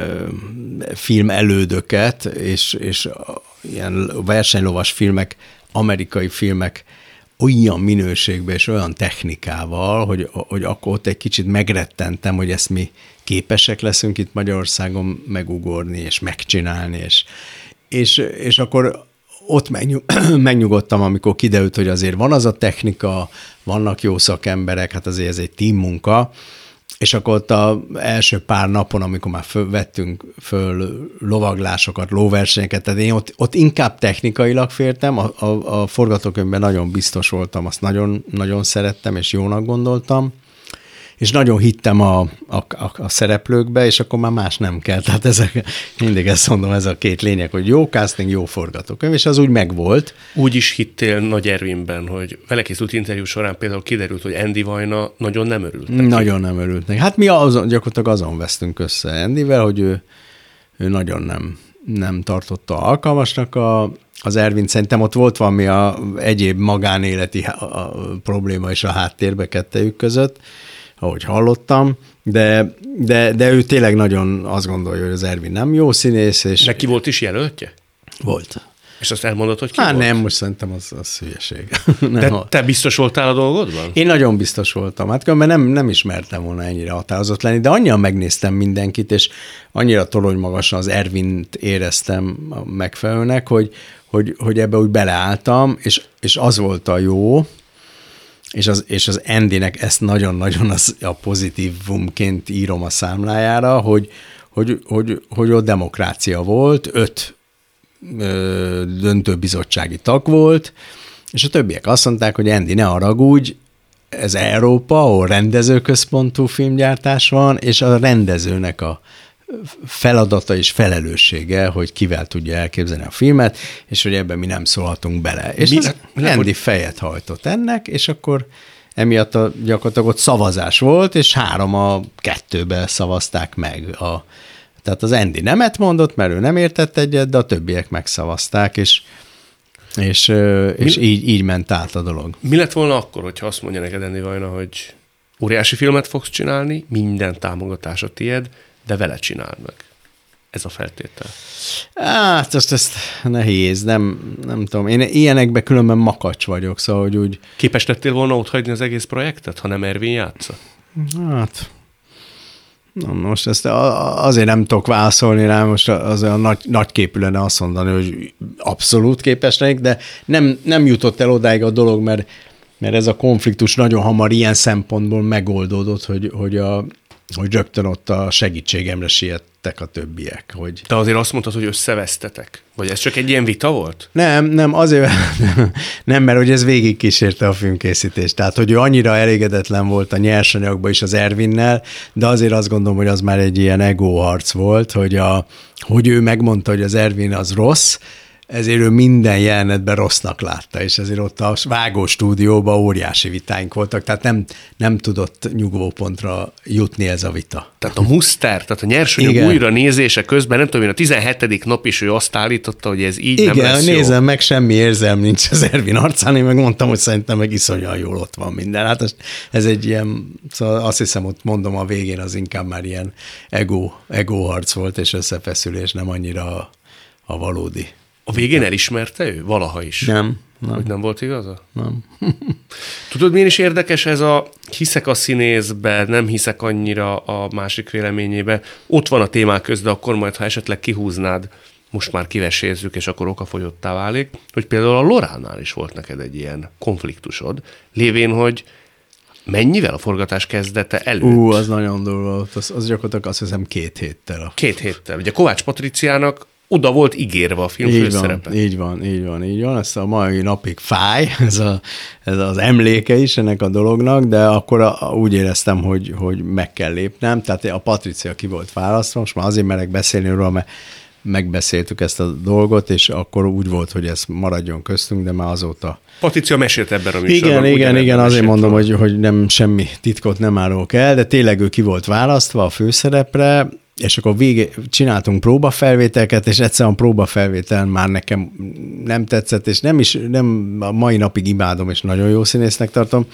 film elődöket, és, és ilyen versenylovas filmek, amerikai filmek olyan minőségben és olyan technikával, hogy, hogy akkor ott egy kicsit megrettentem, hogy ezt mi képesek leszünk itt Magyarországon megugorni és megcsinálni, és, és, és akkor ott megnyug, megnyugodtam, amikor kiderült, hogy azért van az a technika, vannak jó szakemberek, hát azért ez egy team munka, és akkor ott az első pár napon, amikor már föl, vettünk föl lovaglásokat, lóversenyeket, tehát én ott, ott inkább technikailag fértem, a, a, a forgatókönyvben nagyon biztos voltam, azt nagyon, nagyon szerettem, és jónak gondoltam, és nagyon hittem a, a, a, a szereplőkbe, és akkor már más nem kell. Tehát ezek, mindig ezt mondom, ez a két lényeg, hogy jó casting, jó forgatókönyv, és az úgy megvolt. Úgy is hittél Nagy Ervinben, hogy vele készült interjú során például kiderült, hogy Andy Vajna nagyon nem örült neki. Nagyon nem örült neki. Hát mi azon, gyakorlatilag azon vesztünk össze Andyvel, hogy ő, ő nagyon nem, nem tartotta alkalmasnak a, az Ervin. Szerintem ott volt valami a egyéb magánéleti a, a probléma is a háttérbe kettejük között, ahogy hallottam, de, de, de ő tényleg nagyon azt gondolja, hogy az Ervin nem jó színész. És Neki volt is jelöltje? Volt. És azt elmondod, hogy ki Há, volt? nem, most szerintem az, az hülyeség. nem, De te biztos voltál a dolgodban? Én nagyon biztos voltam. Hát mert nem, nem ismertem volna ennyire határozott lenni, de annyian megnéztem mindenkit, és annyira torony magasan az Ervint éreztem megfelelőnek, hogy, hogy, hogy ebbe úgy beleálltam, és, és az volt a jó, és az, és az Andynek ezt nagyon-nagyon az, a pozitívumként írom a számlájára, hogy, hogy, hogy, hogy ott demokrácia volt, öt ö, döntőbizottsági tag volt, és a többiek azt mondták, hogy Andy, ne haragudj, ez Európa, ahol rendezőközpontú filmgyártás van, és a rendezőnek a feladata és felelőssége, hogy kivel tudja elképzelni a filmet, és hogy ebben mi nem szólhatunk bele. És mi, az mi, Andy hogy... fejet hajtott ennek, és akkor emiatt a, gyakorlatilag ott szavazás volt, és három a kettőbe szavazták meg. A, tehát az Andy nemet mondott, mert ő nem értett egyet, de a többiek megszavazták, és és, és mi, így, így ment át a dolog. Mi lett volna akkor, hogyha azt mondja neked Andy Vajna, hogy óriási filmet fogsz csinálni, minden támogatás a tied, de vele csináld meg. Ez a feltétel. Hát, ezt, ezt nehéz, nem, nem tudom. Én ilyenekben különben makacs vagyok, szóval, hogy úgy... Képes lettél volna ott hagyni az egész projektet, ha nem Ervin játsza? Hát, Na most ezt azért nem tudok válaszolni rá, most az a nagy, nagy képű lenne azt mondani, hogy abszolút képes lennék, de nem, nem jutott el odáig a dolog, mert mert ez a konfliktus nagyon hamar ilyen szempontból megoldódott, hogy, hogy, a, hogy rögtön ott a segítségemre siettek a többiek. Hogy... De azért azt mondtad, hogy összevesztetek? Vagy ez csak egy ilyen vita volt? Nem, nem, azért nem, mert hogy ez végigkísérte a filmkészítést. Tehát, hogy ő annyira elégedetlen volt a nyersanyagban is az Ervinnel, de azért azt gondolom, hogy az már egy ilyen ego harc volt, hogy, a, hogy ő megmondta, hogy az Ervin az rossz, ezért ő minden jelenetben rossznak látta, és ezért ott a vágó stúdióban óriási vitáink voltak, tehát nem, nem tudott nyugvópontra jutni ez a vita. Tehát a muszter, tehát a nyersanyag Igen. újra nézése közben, nem tudom én, a 17. nap is ő azt állította, hogy ez így Igen, nem lesz nézem jó. meg, semmi érzelm nincs az Ervin arcán, én meg mondtam, hogy szerintem meg iszonyal jól ott van minden. Hát ez, ez egy ilyen, szóval azt hiszem, ott mondom a végén az inkább már ilyen ego, ego harc volt, és összefeszülés, nem annyira a, a valódi. A végén elismerte ő? Valaha is. Nem. nem. Hogy nem volt igaza? Nem. Tudod, miért is érdekes ez a hiszek a színészbe, nem hiszek annyira a másik véleményébe. Ott van a témák közben, akkor majd, ha esetleg kihúznád, most már kivesézzük, és akkor okafogyottá válik, hogy például a Loránál is volt neked egy ilyen konfliktusod, lévén, hogy mennyivel a forgatás kezdete előtt? Ú, az nagyon durva volt. Az, az gyakorlatilag azt hiszem két héttel. A... Két héttel. Ugye Kovács Patriciának oda volt ígérve a film Így főszerepe. van, így van, így van, így van. Ezt a mai napig fáj, ez, a, ez az emléke is ennek a dolognak, de akkor a, úgy éreztem, hogy, hogy meg kell lépnem. Tehát a Patricia ki volt választva, most már azért merek beszélni róla, mert megbeszéltük ezt a dolgot, és akkor úgy volt, hogy ez maradjon köztünk, de már azóta... Patricia mesélt ebben a Igen, műsorban. igen, ugyanebben igen, azért mondom, róla. hogy, hogy nem semmi titkot nem árulok el, de tényleg ő ki volt választva a főszerepre, és akkor vége, csináltunk próbafelvételket, és egyszerűen a próbafelvételen már nekem nem tetszett, és nem is, nem a mai napig imádom, és nagyon jó színésznek tartom.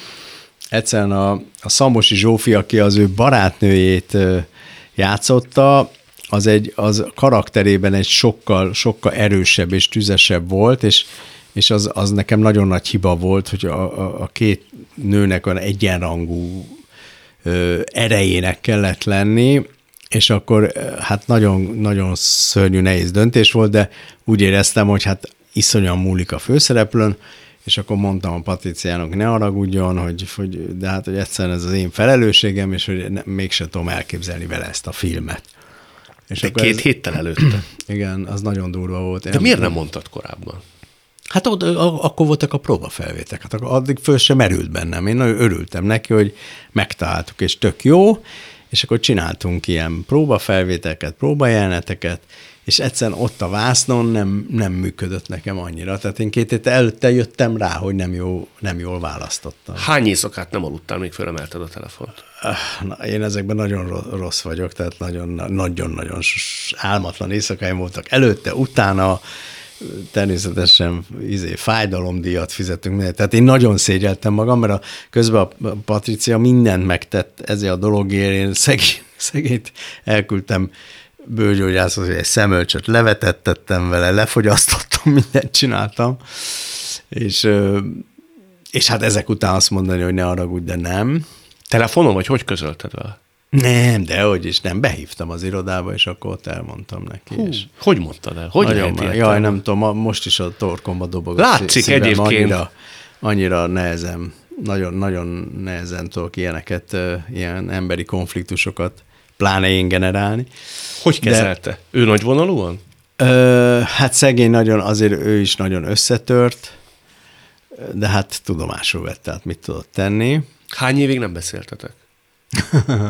Egyszerűen a, a Szamosi Zsófi, aki az ő barátnőjét játszotta, az egy, az karakterében egy sokkal, sokkal erősebb és tüzesebb volt, és, és az, az nekem nagyon nagy hiba volt, hogy a, a, a két nőnek olyan egyenrangú ö, erejének kellett lenni, és akkor hát nagyon, nagyon szörnyű, nehéz döntés volt, de úgy éreztem, hogy hát iszonyan múlik a főszereplőn, és akkor mondtam a Patriciának, ne haragudjon, hogy, hogy, de hát, hogy egyszerűen ez az én felelősségem, és hogy ne, mégse tudom elképzelni vele ezt a filmet. És De akkor két ez, héttel előtte. Igen, az nagyon durva volt. Én De miért nem mondtad korábban? Hát ott, akkor voltak a próbafelvétek, hát addig föl sem merült bennem. Én nagyon örültem neki, hogy megtaláltuk, és tök jó, és akkor csináltunk ilyen próbafelvételeket, próbajeleneteket, és egyszerűen ott a vásznon nem, nem működött nekem annyira. Tehát én két héttel előtte jöttem rá, hogy nem, jó, nem jól választottam. Hány éjszakát nem aludtál, még fölemelted a telefont? Na, én ezekben nagyon ro- rossz vagyok, tehát nagyon- nagyon-nagyon s- álmatlan éjszakáim voltak. Előtte, utána természetesen izé, fájdalomdíjat fizetünk. mindent. Tehát én nagyon szégyeltem magam, mert a, közben a Patricia mindent megtett ezért a dologért. Én szegény, szegényt elküldtem bőrgyógyászhoz, hogy egy szemölcsöt levetettettem vele, lefogyasztottam, mindent csináltam. És, és hát ezek után azt mondani, hogy ne haragudj, de nem. Telefonon, vagy hogy közölted vele? Nem, de hogy is nem, behívtam az irodába, és akkor ott elmondtam neki. Hú, és Hogy mondtad el? Hogy nagyon lehet jaj, nem tudom, most is a torkomba dobog. Látszik szívem, egyébként. Annyira, annyira nehezen, nagyon, nagyon nehezen tudok ilyeneket, ilyen emberi konfliktusokat, pláne én generálni. Hogy kezelte? Ő nagy vonalúan? Ö, hát szegény nagyon, azért ő is nagyon összetört, de hát tudomásul vett, tehát mit tudott tenni. Hány évig nem beszéltetek?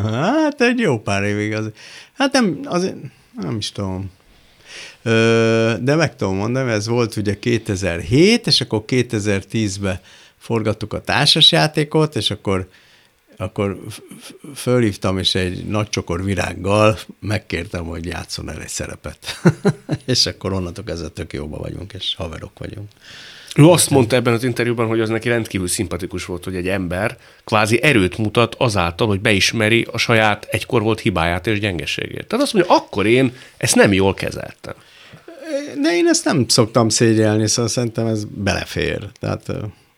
Hát egy jó pár évig az. Hát nem, azért, nem is tudom. Ö, de meg tudom mondani, ez volt ugye 2007, és akkor 2010-ben forgattuk a társasjátékot, és akkor akkor fölhívtam, és egy nagy csokor virággal megkértem, hogy játszon el egy szerepet. és akkor onnantól kezdve tök jóba vagyunk, és haverok vagyunk. Ő azt mondta ebben az interjúban, hogy az neki rendkívül szimpatikus volt, hogy egy ember kvázi erőt mutat azáltal, hogy beismeri a saját egykor volt hibáját és gyengeségét. Tehát azt mondja, akkor én ezt nem jól kezeltem. De én ezt nem szoktam szégyelni, szóval szerintem ez belefér. Tehát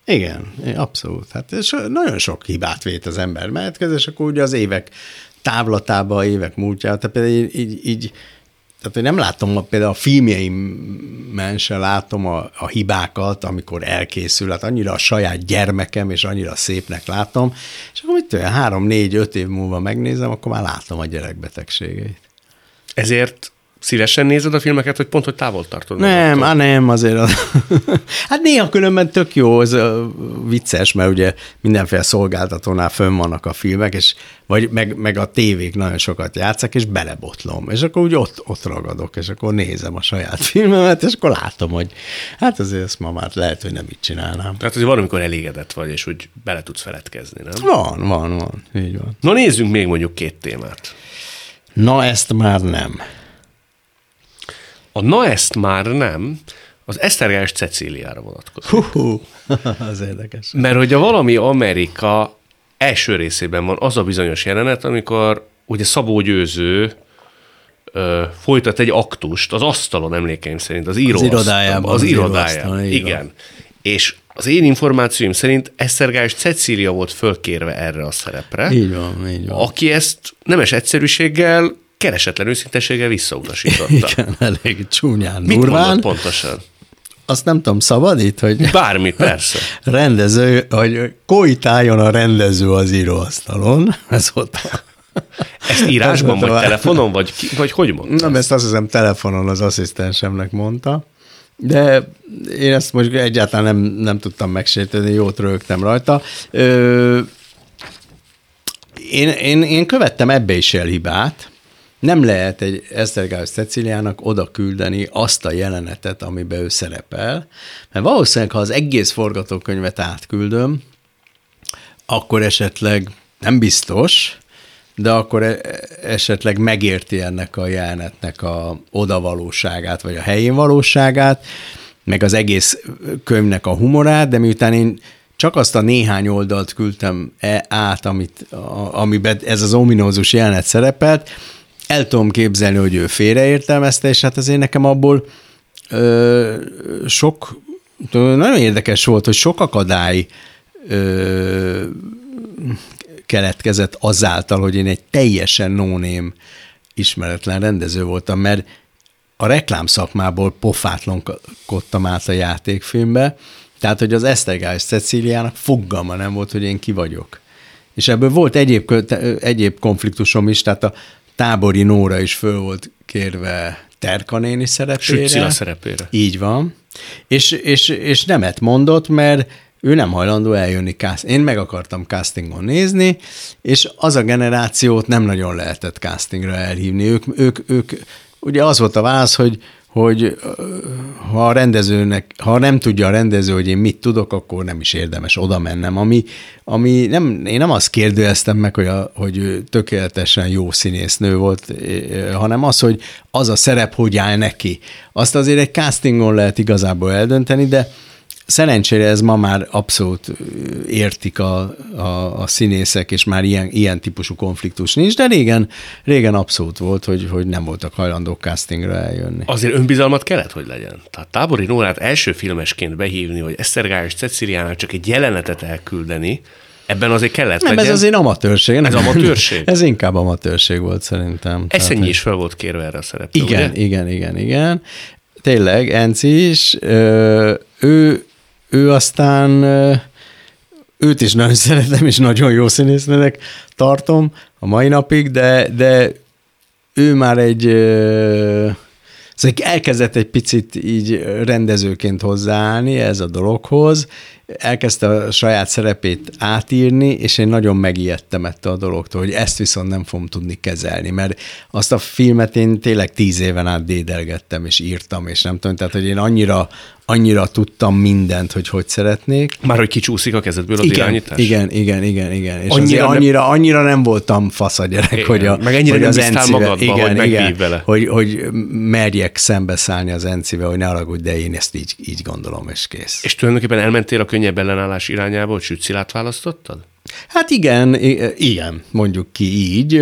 igen, abszolút. Hát és nagyon sok hibát vét az ember mehetkez, és akkor ugye az évek távlatába, évek múltjában, tehát például így, így, így tehát hogy nem látom, például a filmjeimben se látom a, a hibákat, amikor elkészül, hát annyira a saját gyermekem, és annyira szépnek látom, és akkor mit tudom, három, négy, öt év múlva megnézem, akkor már látom a gyerekbetegségeit. Ezért Szívesen nézed a filmeket, hogy pont, hogy távol tartod? Nem, á, nem, azért. Az... hát néha különben tök jó, az vicces, mert ugye mindenféle szolgáltatónál fönn vannak a filmek, és vagy meg, meg a tévék nagyon sokat játszak, és belebotlom, és akkor úgy ott, ott ragadok, és akkor nézem a saját filmemet, és akkor látom, hogy hát azért ezt ma már lehet, hogy nem így csinálnám. Tehát azért valamikor elégedett vagy, és úgy bele tudsz feledkezni, nem? Van, van, van, így van. Na nézzünk még mondjuk két témát. Na ezt már nem. A na ezt már nem, az Esztergás Cecíliára vonatkozik. Hú, az érdekes. Mert hogy a valami Amerika első részében van az a bizonyos jelenet, amikor ugye Szabó Győző ö, folytat egy aktust az asztalon emlékeim szerint, az író Az irodájában. Az, az irodájában, igen. És az én információim szerint Esztergás Cecília volt fölkérve erre a szerepre. Így van, így van. Aki ezt nemes egyszerűséggel keresetlen őszintességgel visszautasította. Igen, elég csúnyán, Mit durván. pontosan? Azt nem tudom, szabad itt, hogy Bármit, persze. rendező, hogy koitáljon a rendező az íróasztalon. Ez ott. Ezt írásban, vagy telefonon, vagy, ki, vagy hogy mondta? Nem, ezt azt hiszem telefonon az asszisztensemnek mondta, de én ezt most egyáltalán nem, nem tudtam megsérteni, jót rögtem rajta. Ö, én, én, én követtem ebbe is el hibát, nem lehet egy Esztergályos Ceciliának oda küldeni azt a jelenetet, amiben ő szerepel, mert valószínűleg, ha az egész forgatókönyvet átküldöm, akkor esetleg nem biztos, de akkor e- esetleg megérti ennek a jelenetnek a odavalóságát, vagy a helyén valóságát, meg az egész könyvnek a humorát, de miután én csak azt a néhány oldalt küldtem e- át, amit, a, amiben ez az ominózus jelenet szerepelt, el tudom képzelni, hogy ő félreértelmezte, és hát azért nekem abból ö, sok, nagyon érdekes volt, hogy sok akadály ö, keletkezett azáltal, hogy én egy teljesen nóném ismeretlen rendező voltam, mert a reklámszakmából pofátlankodtam át a játékfilmbe, tehát, hogy az Esztergályos Cecíliának fogalma nem volt, hogy én ki vagyok. És ebből volt egyéb, egyéb konfliktusom is, tehát a Tábori Nóra is föl volt kérve Terka néni szerepére. Sütszila szerepére. Így van. És, és, és nemet mondott, mert ő nem hajlandó eljönni. Én meg akartam castingon nézni, és az a generációt nem nagyon lehetett castingra elhívni. Ők, ők, ők ugye az volt a válasz, hogy hogy ha a rendezőnek, ha nem tudja a rendező, hogy én mit tudok, akkor nem is érdemes oda mennem, ami, ami nem, én nem azt kérdőeztem meg, hogy, a, hogy tökéletesen jó színésznő volt, hanem az, hogy az a szerep hogy áll neki. Azt azért egy castingon lehet igazából eldönteni, de Szerencsére ez ma már abszolút értik a, a, a színészek, és már ilyen, ilyen típusú konfliktus nincs, de régen, régen abszolút volt, hogy, hogy nem voltak hajlandók castingra eljönni. Azért önbizalmat kellett, hogy legyen. Tehát Tábori Nórát első filmesként behívni, hogy Esztergályos Ceciliának csak egy jelenetet elküldeni, ebben azért kellett Nem, legyen. ez azért amatőrség. Ez amatőrség? ez inkább amatőrség volt szerintem. Eszenyi is fel volt kérve erre a szerepre, Igen, ugye? igen, igen, igen. Tényleg, Enci is. Ő ő aztán őt is nagyon szeretem, és nagyon jó színésznőnek tartom a mai napig, de, de ő már egy Szóval elkezdett egy picit így rendezőként hozzáállni ez a dologhoz, elkezdte a saját szerepét átírni, és én nagyon megijedtem ettől a dologtól, hogy ezt viszont nem fogom tudni kezelni, mert azt a filmet én tényleg tíz éven át dédelgettem, és írtam, és nem tudom, tehát hogy én annyira, annyira tudtam mindent, hogy hogy szeretnék. Már hogy kicsúszik a kezedből az igen, irányítás? Igen, igen, igen, igen. És Annyira annyira, nem- annyira, annyira nem voltam fasz a gyerek, Igen, hogy a, meg ennyire hogy nem az Encivel- magadba, hogy megvív vele. Hogy, hogy merjek szembeszállni az Encivel, hogy ne haragudj, de én ezt így, így gondolom, és kész. És tulajdonképpen elmentél a könnyebb ellenállás irányába, hogy Sütszilát választottad? Hát igen, igen, mondjuk ki így.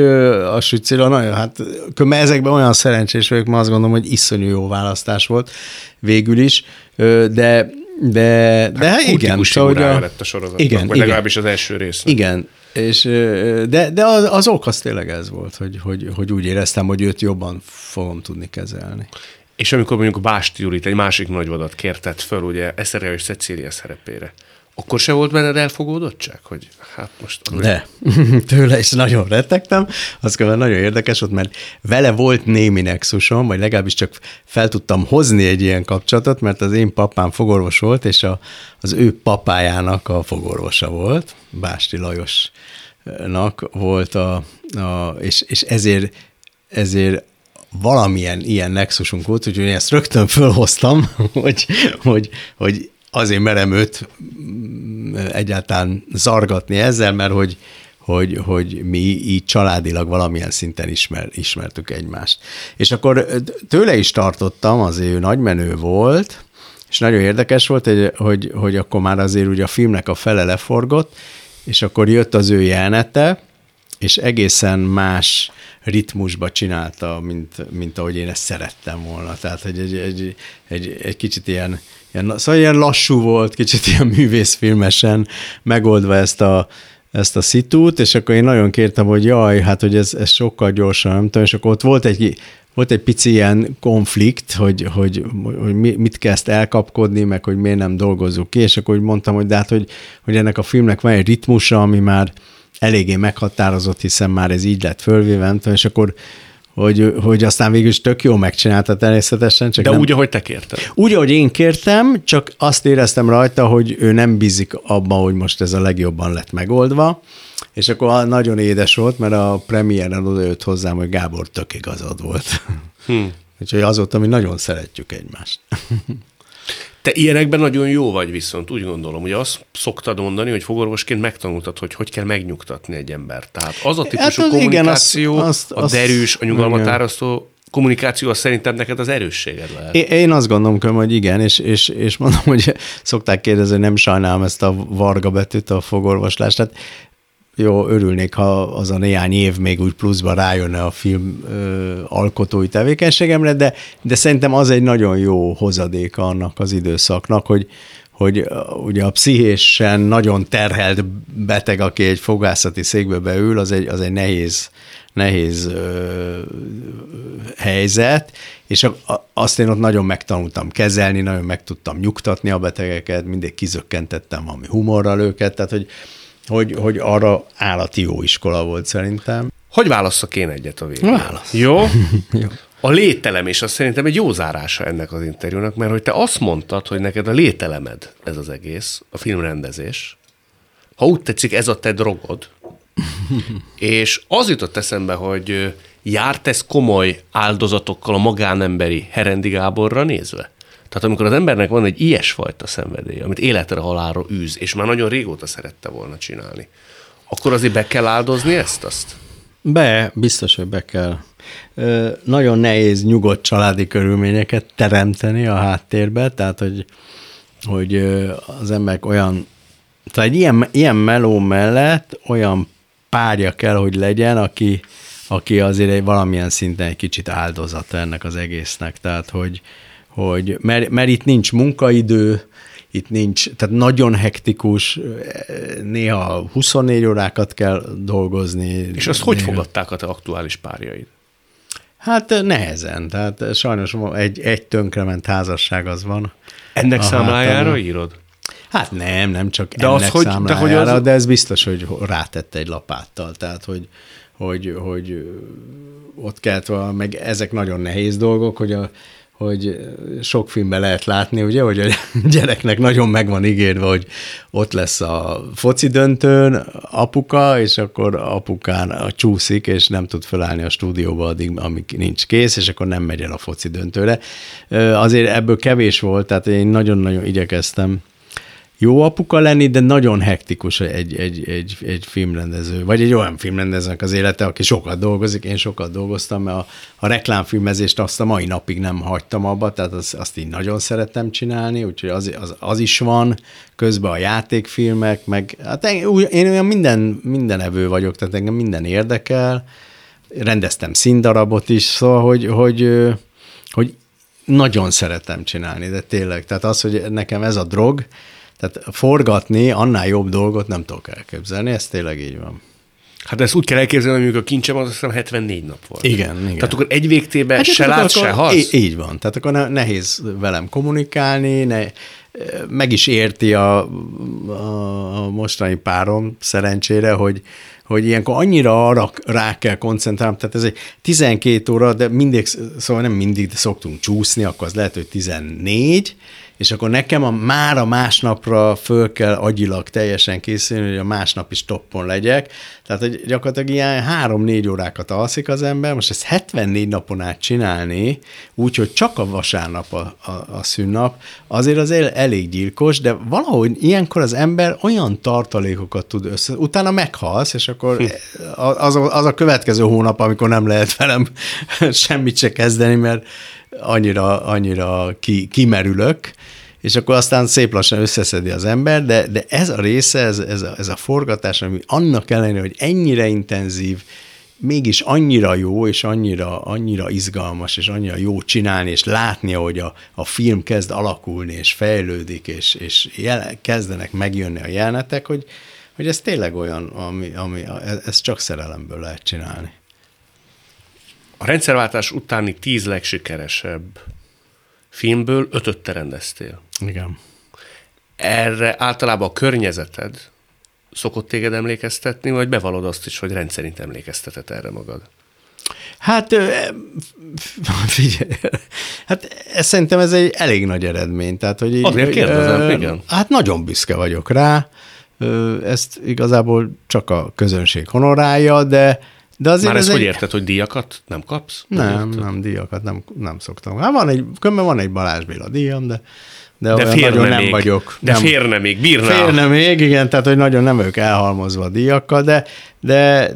A Sücila nagyon, hát mert ezekben olyan szerencsés vagyok, mert azt gondolom, hogy iszonyú jó választás volt végül is, de de, de hát igen, Kultikus szóval, hogy a, lett a sorozatnak, igen, vagy igen, legalábbis az első rész. igen, És, de, de az, az ok az tényleg ez volt, hogy, hogy, hogy úgy éreztem, hogy őt jobban fogom tudni kezelni. És amikor mondjuk Básti Jurit, egy másik nagyvadat kértett föl, ugye Eszerre és Cecília szerepére, akkor se volt benned elfogódottság, hogy hát most... De, tőle is nagyon rettegtem, az kell nagyon érdekes volt, mert vele volt némi nexusom, vagy legalábbis csak fel tudtam hozni egy ilyen kapcsolatot, mert az én papám fogorvos volt, és a, az ő papájának a fogorvosa volt, Básti Lajosnak volt a, a és, és ezért, ezért valamilyen ilyen nexusunk volt, úgyhogy én ezt rögtön fölhoztam, hogy, hogy, hogy azért merem őt mm, egyáltalán zargatni ezzel, mert hogy, hogy, hogy mi így családilag valamilyen szinten ismer, ismertük egymást. És akkor tőle is tartottam, azért ő nagymenő volt, és nagyon érdekes volt, hogy, hogy, hogy akkor már azért ugye a filmnek a fele leforgott, és akkor jött az ő jelenete, és egészen más ritmusba csinálta, mint, mint ahogy én ezt szerettem volna. Tehát egy, egy, egy, egy, egy kicsit ilyen, ilyen, szóval ilyen lassú volt, kicsit ilyen művészfilmesen megoldva ezt a, ezt a szitút, és akkor én nagyon kértem, hogy jaj, hát hogy ez, ez sokkal gyorsan, nem tudom, és akkor ott volt egy, volt egy pici ilyen konflikt, hogy, hogy, hogy mit kezd elkapkodni, meg hogy miért nem dolgozzuk ki, és akkor úgy mondtam, hogy de hát, hogy, hogy ennek a filmnek van egy ritmusa, ami már eléggé meghatározott, hiszen már ez így lett fölvéve, nem tudom, és akkor hogy, hogy aztán végül is tök jó megcsinálta természetesen. Csak De nem, úgy, ahogy te kérted. Úgy, ahogy én kértem, csak azt éreztem rajta, hogy ő nem bízik abban, hogy most ez a legjobban lett megoldva, és akkor nagyon édes volt, mert a premiéren jött hozzám, hogy Gábor tök igazad volt. Hmm. Úgyhogy azóta mi nagyon szeretjük egymást. Te ilyenekben nagyon jó vagy viszont, úgy gondolom. Ugye azt szoktad mondani, hogy fogorvosként megtanultad, hogy hogy kell megnyugtatni egy embert. Tehát az a típusú hát az, kommunikáció, igen, azt, azt, a derűs, a nyugalmat árasztó kommunikáció az szerintem neked az erősséged lehet. Én azt gondolom, hogy igen, és, és, és mondom, hogy szokták kérdezni, hogy nem sajnálom ezt a varga betűt, a fogorvoslást. Tehát jó, örülnék, ha az a néhány év még úgy pluszba rájönne a film ö, alkotói tevékenységemre, de, de szerintem az egy nagyon jó hozadéka annak az időszaknak, hogy, hogy ugye a pszichésen nagyon terhelt beteg, aki egy fogászati székbe beül, az egy, az egy nehéz, nehéz ö, helyzet, és azt én ott nagyon megtanultam kezelni, nagyon meg tudtam nyugtatni a betegeket, mindig kizökkentettem valami humorral őket, tehát hogy, hogy, hogy arra állati jó iskola volt szerintem. Hogy válasszak én egyet a végén? Válasz. Jó? jó. A lételem, és az szerintem egy jó zárása ennek az interjúnak, mert hogy te azt mondtad, hogy neked a lételemed ez az egész, a filmrendezés, ha úgy tetszik, ez a te drogod, és az jutott eszembe, hogy járt ez komoly áldozatokkal a magánemberi Herendi Gáborra nézve? Tehát amikor az embernek van egy ilyesfajta szenvedély, amit életre halálra űz, és már nagyon régóta szerette volna csinálni, akkor azért be kell áldozni ezt azt? Be, biztos, hogy be kell. Ö, nagyon nehéz nyugodt családi körülményeket teremteni a háttérbe, tehát hogy, hogy az emberek olyan, tehát egy ilyen, ilyen meló mellett olyan párja kell, hogy legyen, aki, aki azért egy valamilyen szinten egy kicsit áldozata ennek az egésznek. Tehát, hogy, hogy mert, mert itt nincs munkaidő, itt nincs, tehát nagyon hektikus, néha 24 órákat kell dolgozni. És azt néha. hogy fogadták a te aktuális párjaid? Hát nehezen, tehát sajnos egy, egy tönkrement házasság az van. Ennek számlájára hátam. írod? Hát nem, nem csak de ennek az, hogy, számlájára, de, hogy az... de ez biztos, hogy rátette egy lapáttal, tehát hogy, hogy, hogy ott kellett, meg ezek nagyon nehéz dolgok, hogy a, hogy sok filmben lehet látni, ugye, hogy a gyereknek nagyon meg van ígérve, hogy ott lesz a foci döntőn apuka, és akkor apukán csúszik, és nem tud felállni a stúdióba addig, amíg nincs kész, és akkor nem megy el a foci döntőre. Azért ebből kevés volt, tehát én nagyon-nagyon igyekeztem jó apuka lenni, de nagyon hektikus egy, egy, egy, egy filmrendező, vagy egy olyan filmrendezőnek az élete, aki sokat dolgozik, én sokat dolgoztam, mert a, a reklámfilmezést azt a mai napig nem hagytam abba, tehát az, azt így nagyon szerettem csinálni, úgyhogy az, az, az is van, közben a játékfilmek, meg hát én, én olyan minden, minden evő vagyok, tehát engem minden érdekel, rendeztem színdarabot is, szóval, hogy, hogy, hogy nagyon szeretem csinálni, de tényleg, tehát az, hogy nekem ez a drog, Tehát forgatni annál jobb dolgot nem tudok elképzelni, ez tényleg így van. Hát ezt úgy kell elképzelni, hogy a kincsem az azt hiszem 74 nap volt. Igen, igen. Tehát akkor egy végtében hát se lát, se hasz? Így, így van. Tehát akkor ne, nehéz velem kommunikálni, ne, meg is érti a, a mostani párom szerencsére, hogy, hogy ilyenkor annyira arra rá kell koncentrálni, tehát ez egy 12 óra, de mindig, szóval nem mindig, de szoktunk csúszni, akkor az lehet, hogy 14, és akkor nekem a, már a másnapra föl kell agyilag teljesen készülni, hogy a másnap is toppon legyek. Tehát hogy gyakorlatilag ilyen három-négy órákat alszik az ember, most ezt 74 napon át csinálni, úgyhogy csak a vasárnap a, a, a szünnap, azért az el, elég gyilkos, de valahogy ilyenkor az ember olyan tartalékokat tud össze, utána meghalsz, és akkor hm. az, az a következő hónap, amikor nem lehet velem semmit se kezdeni, mert annyira, annyira ki, kimerülök, és akkor aztán szép lassan összeszedi az ember, de, de ez a része, ez, ez, a, ez a forgatás, ami annak ellenére, hogy ennyire intenzív, mégis annyira jó, és annyira, annyira izgalmas, és annyira jó csinálni, és látni, hogy a, a film kezd alakulni, és fejlődik, és, és jel, kezdenek megjönni a jelenetek, hogy, hogy ez tényleg olyan, ami, ami ez csak szerelemből lehet csinálni. A rendszerváltás utáni tíz legsikeresebb filmből ötöt te rendeztél. Igen. Erre általában a környezeted szokott téged emlékeztetni, vagy bevallod azt is, hogy rendszerint emlékeztetett erre magad? Hát figyelj, hát ez, szerintem ez egy elég nagy eredmény. Tehát, hogy így, Azért kérdezem, igen. Hát nagyon büszke vagyok rá. Ezt igazából csak a közönség honorálja, de de azért Már ezt ez hogy egy... érted, hogy díjakat nem kapsz? Nem, nem, nem díjakat nem, nem szoktam. Hát van egy, van egy Balázs Béla díjam, de de, de férne még. nem vagyok. De nem, férne még, bírná. Férne még, igen, tehát hogy nagyon nem vagyok elhalmozva a díjakkal, de, de,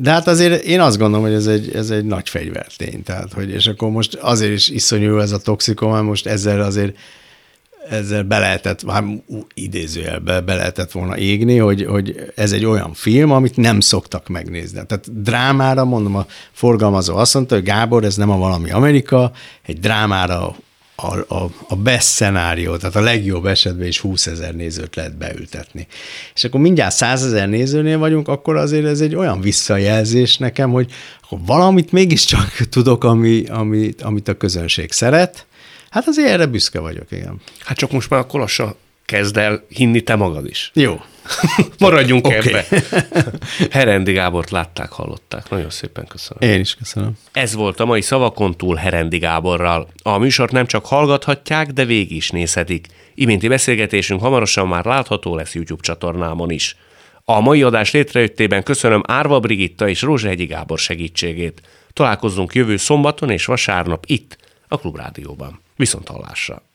de hát azért én azt gondolom, hogy ez egy, ez egy nagy fegyvertény. Tehát, hogy, és akkor most azért is iszonyú ez a toxikom, mert most ezzel azért ezzel be lehetett, már idézőjelbe be lehetett volna égni, hogy, hogy ez egy olyan film, amit nem szoktak megnézni. Tehát drámára, mondom, a forgalmazó azt mondta, hogy Gábor, ez nem a valami Amerika, egy drámára a, a, a best szenárió, tehát a legjobb esetben is 20 ezer nézőt lehet beültetni. És akkor mindjárt 100 ezer nézőnél vagyunk, akkor azért ez egy olyan visszajelzés nekem, hogy akkor valamit mégiscsak tudok, ami, ami, amit a közönség szeret, Hát azért erre büszke vagyok, igen. Hát csak most már akkor lassan kezd el hinni te magad is. Jó. Maradjunk okay. ebbe. Herendi Gábort látták, hallották. Nagyon szépen köszönöm. Én is köszönöm. Ez volt a mai Szavakon túl Herendi Gáborral. A műsort nem csak hallgathatják, de végig is nézhetik. Iménti beszélgetésünk hamarosan már látható lesz YouTube csatornámon is. A mai adás létrejöttében köszönöm Árva Brigitta és Rózsehegyi Gábor segítségét. Találkozzunk jövő szombaton és vasárnap itt, a Klubrádióban. Viszont hallásra!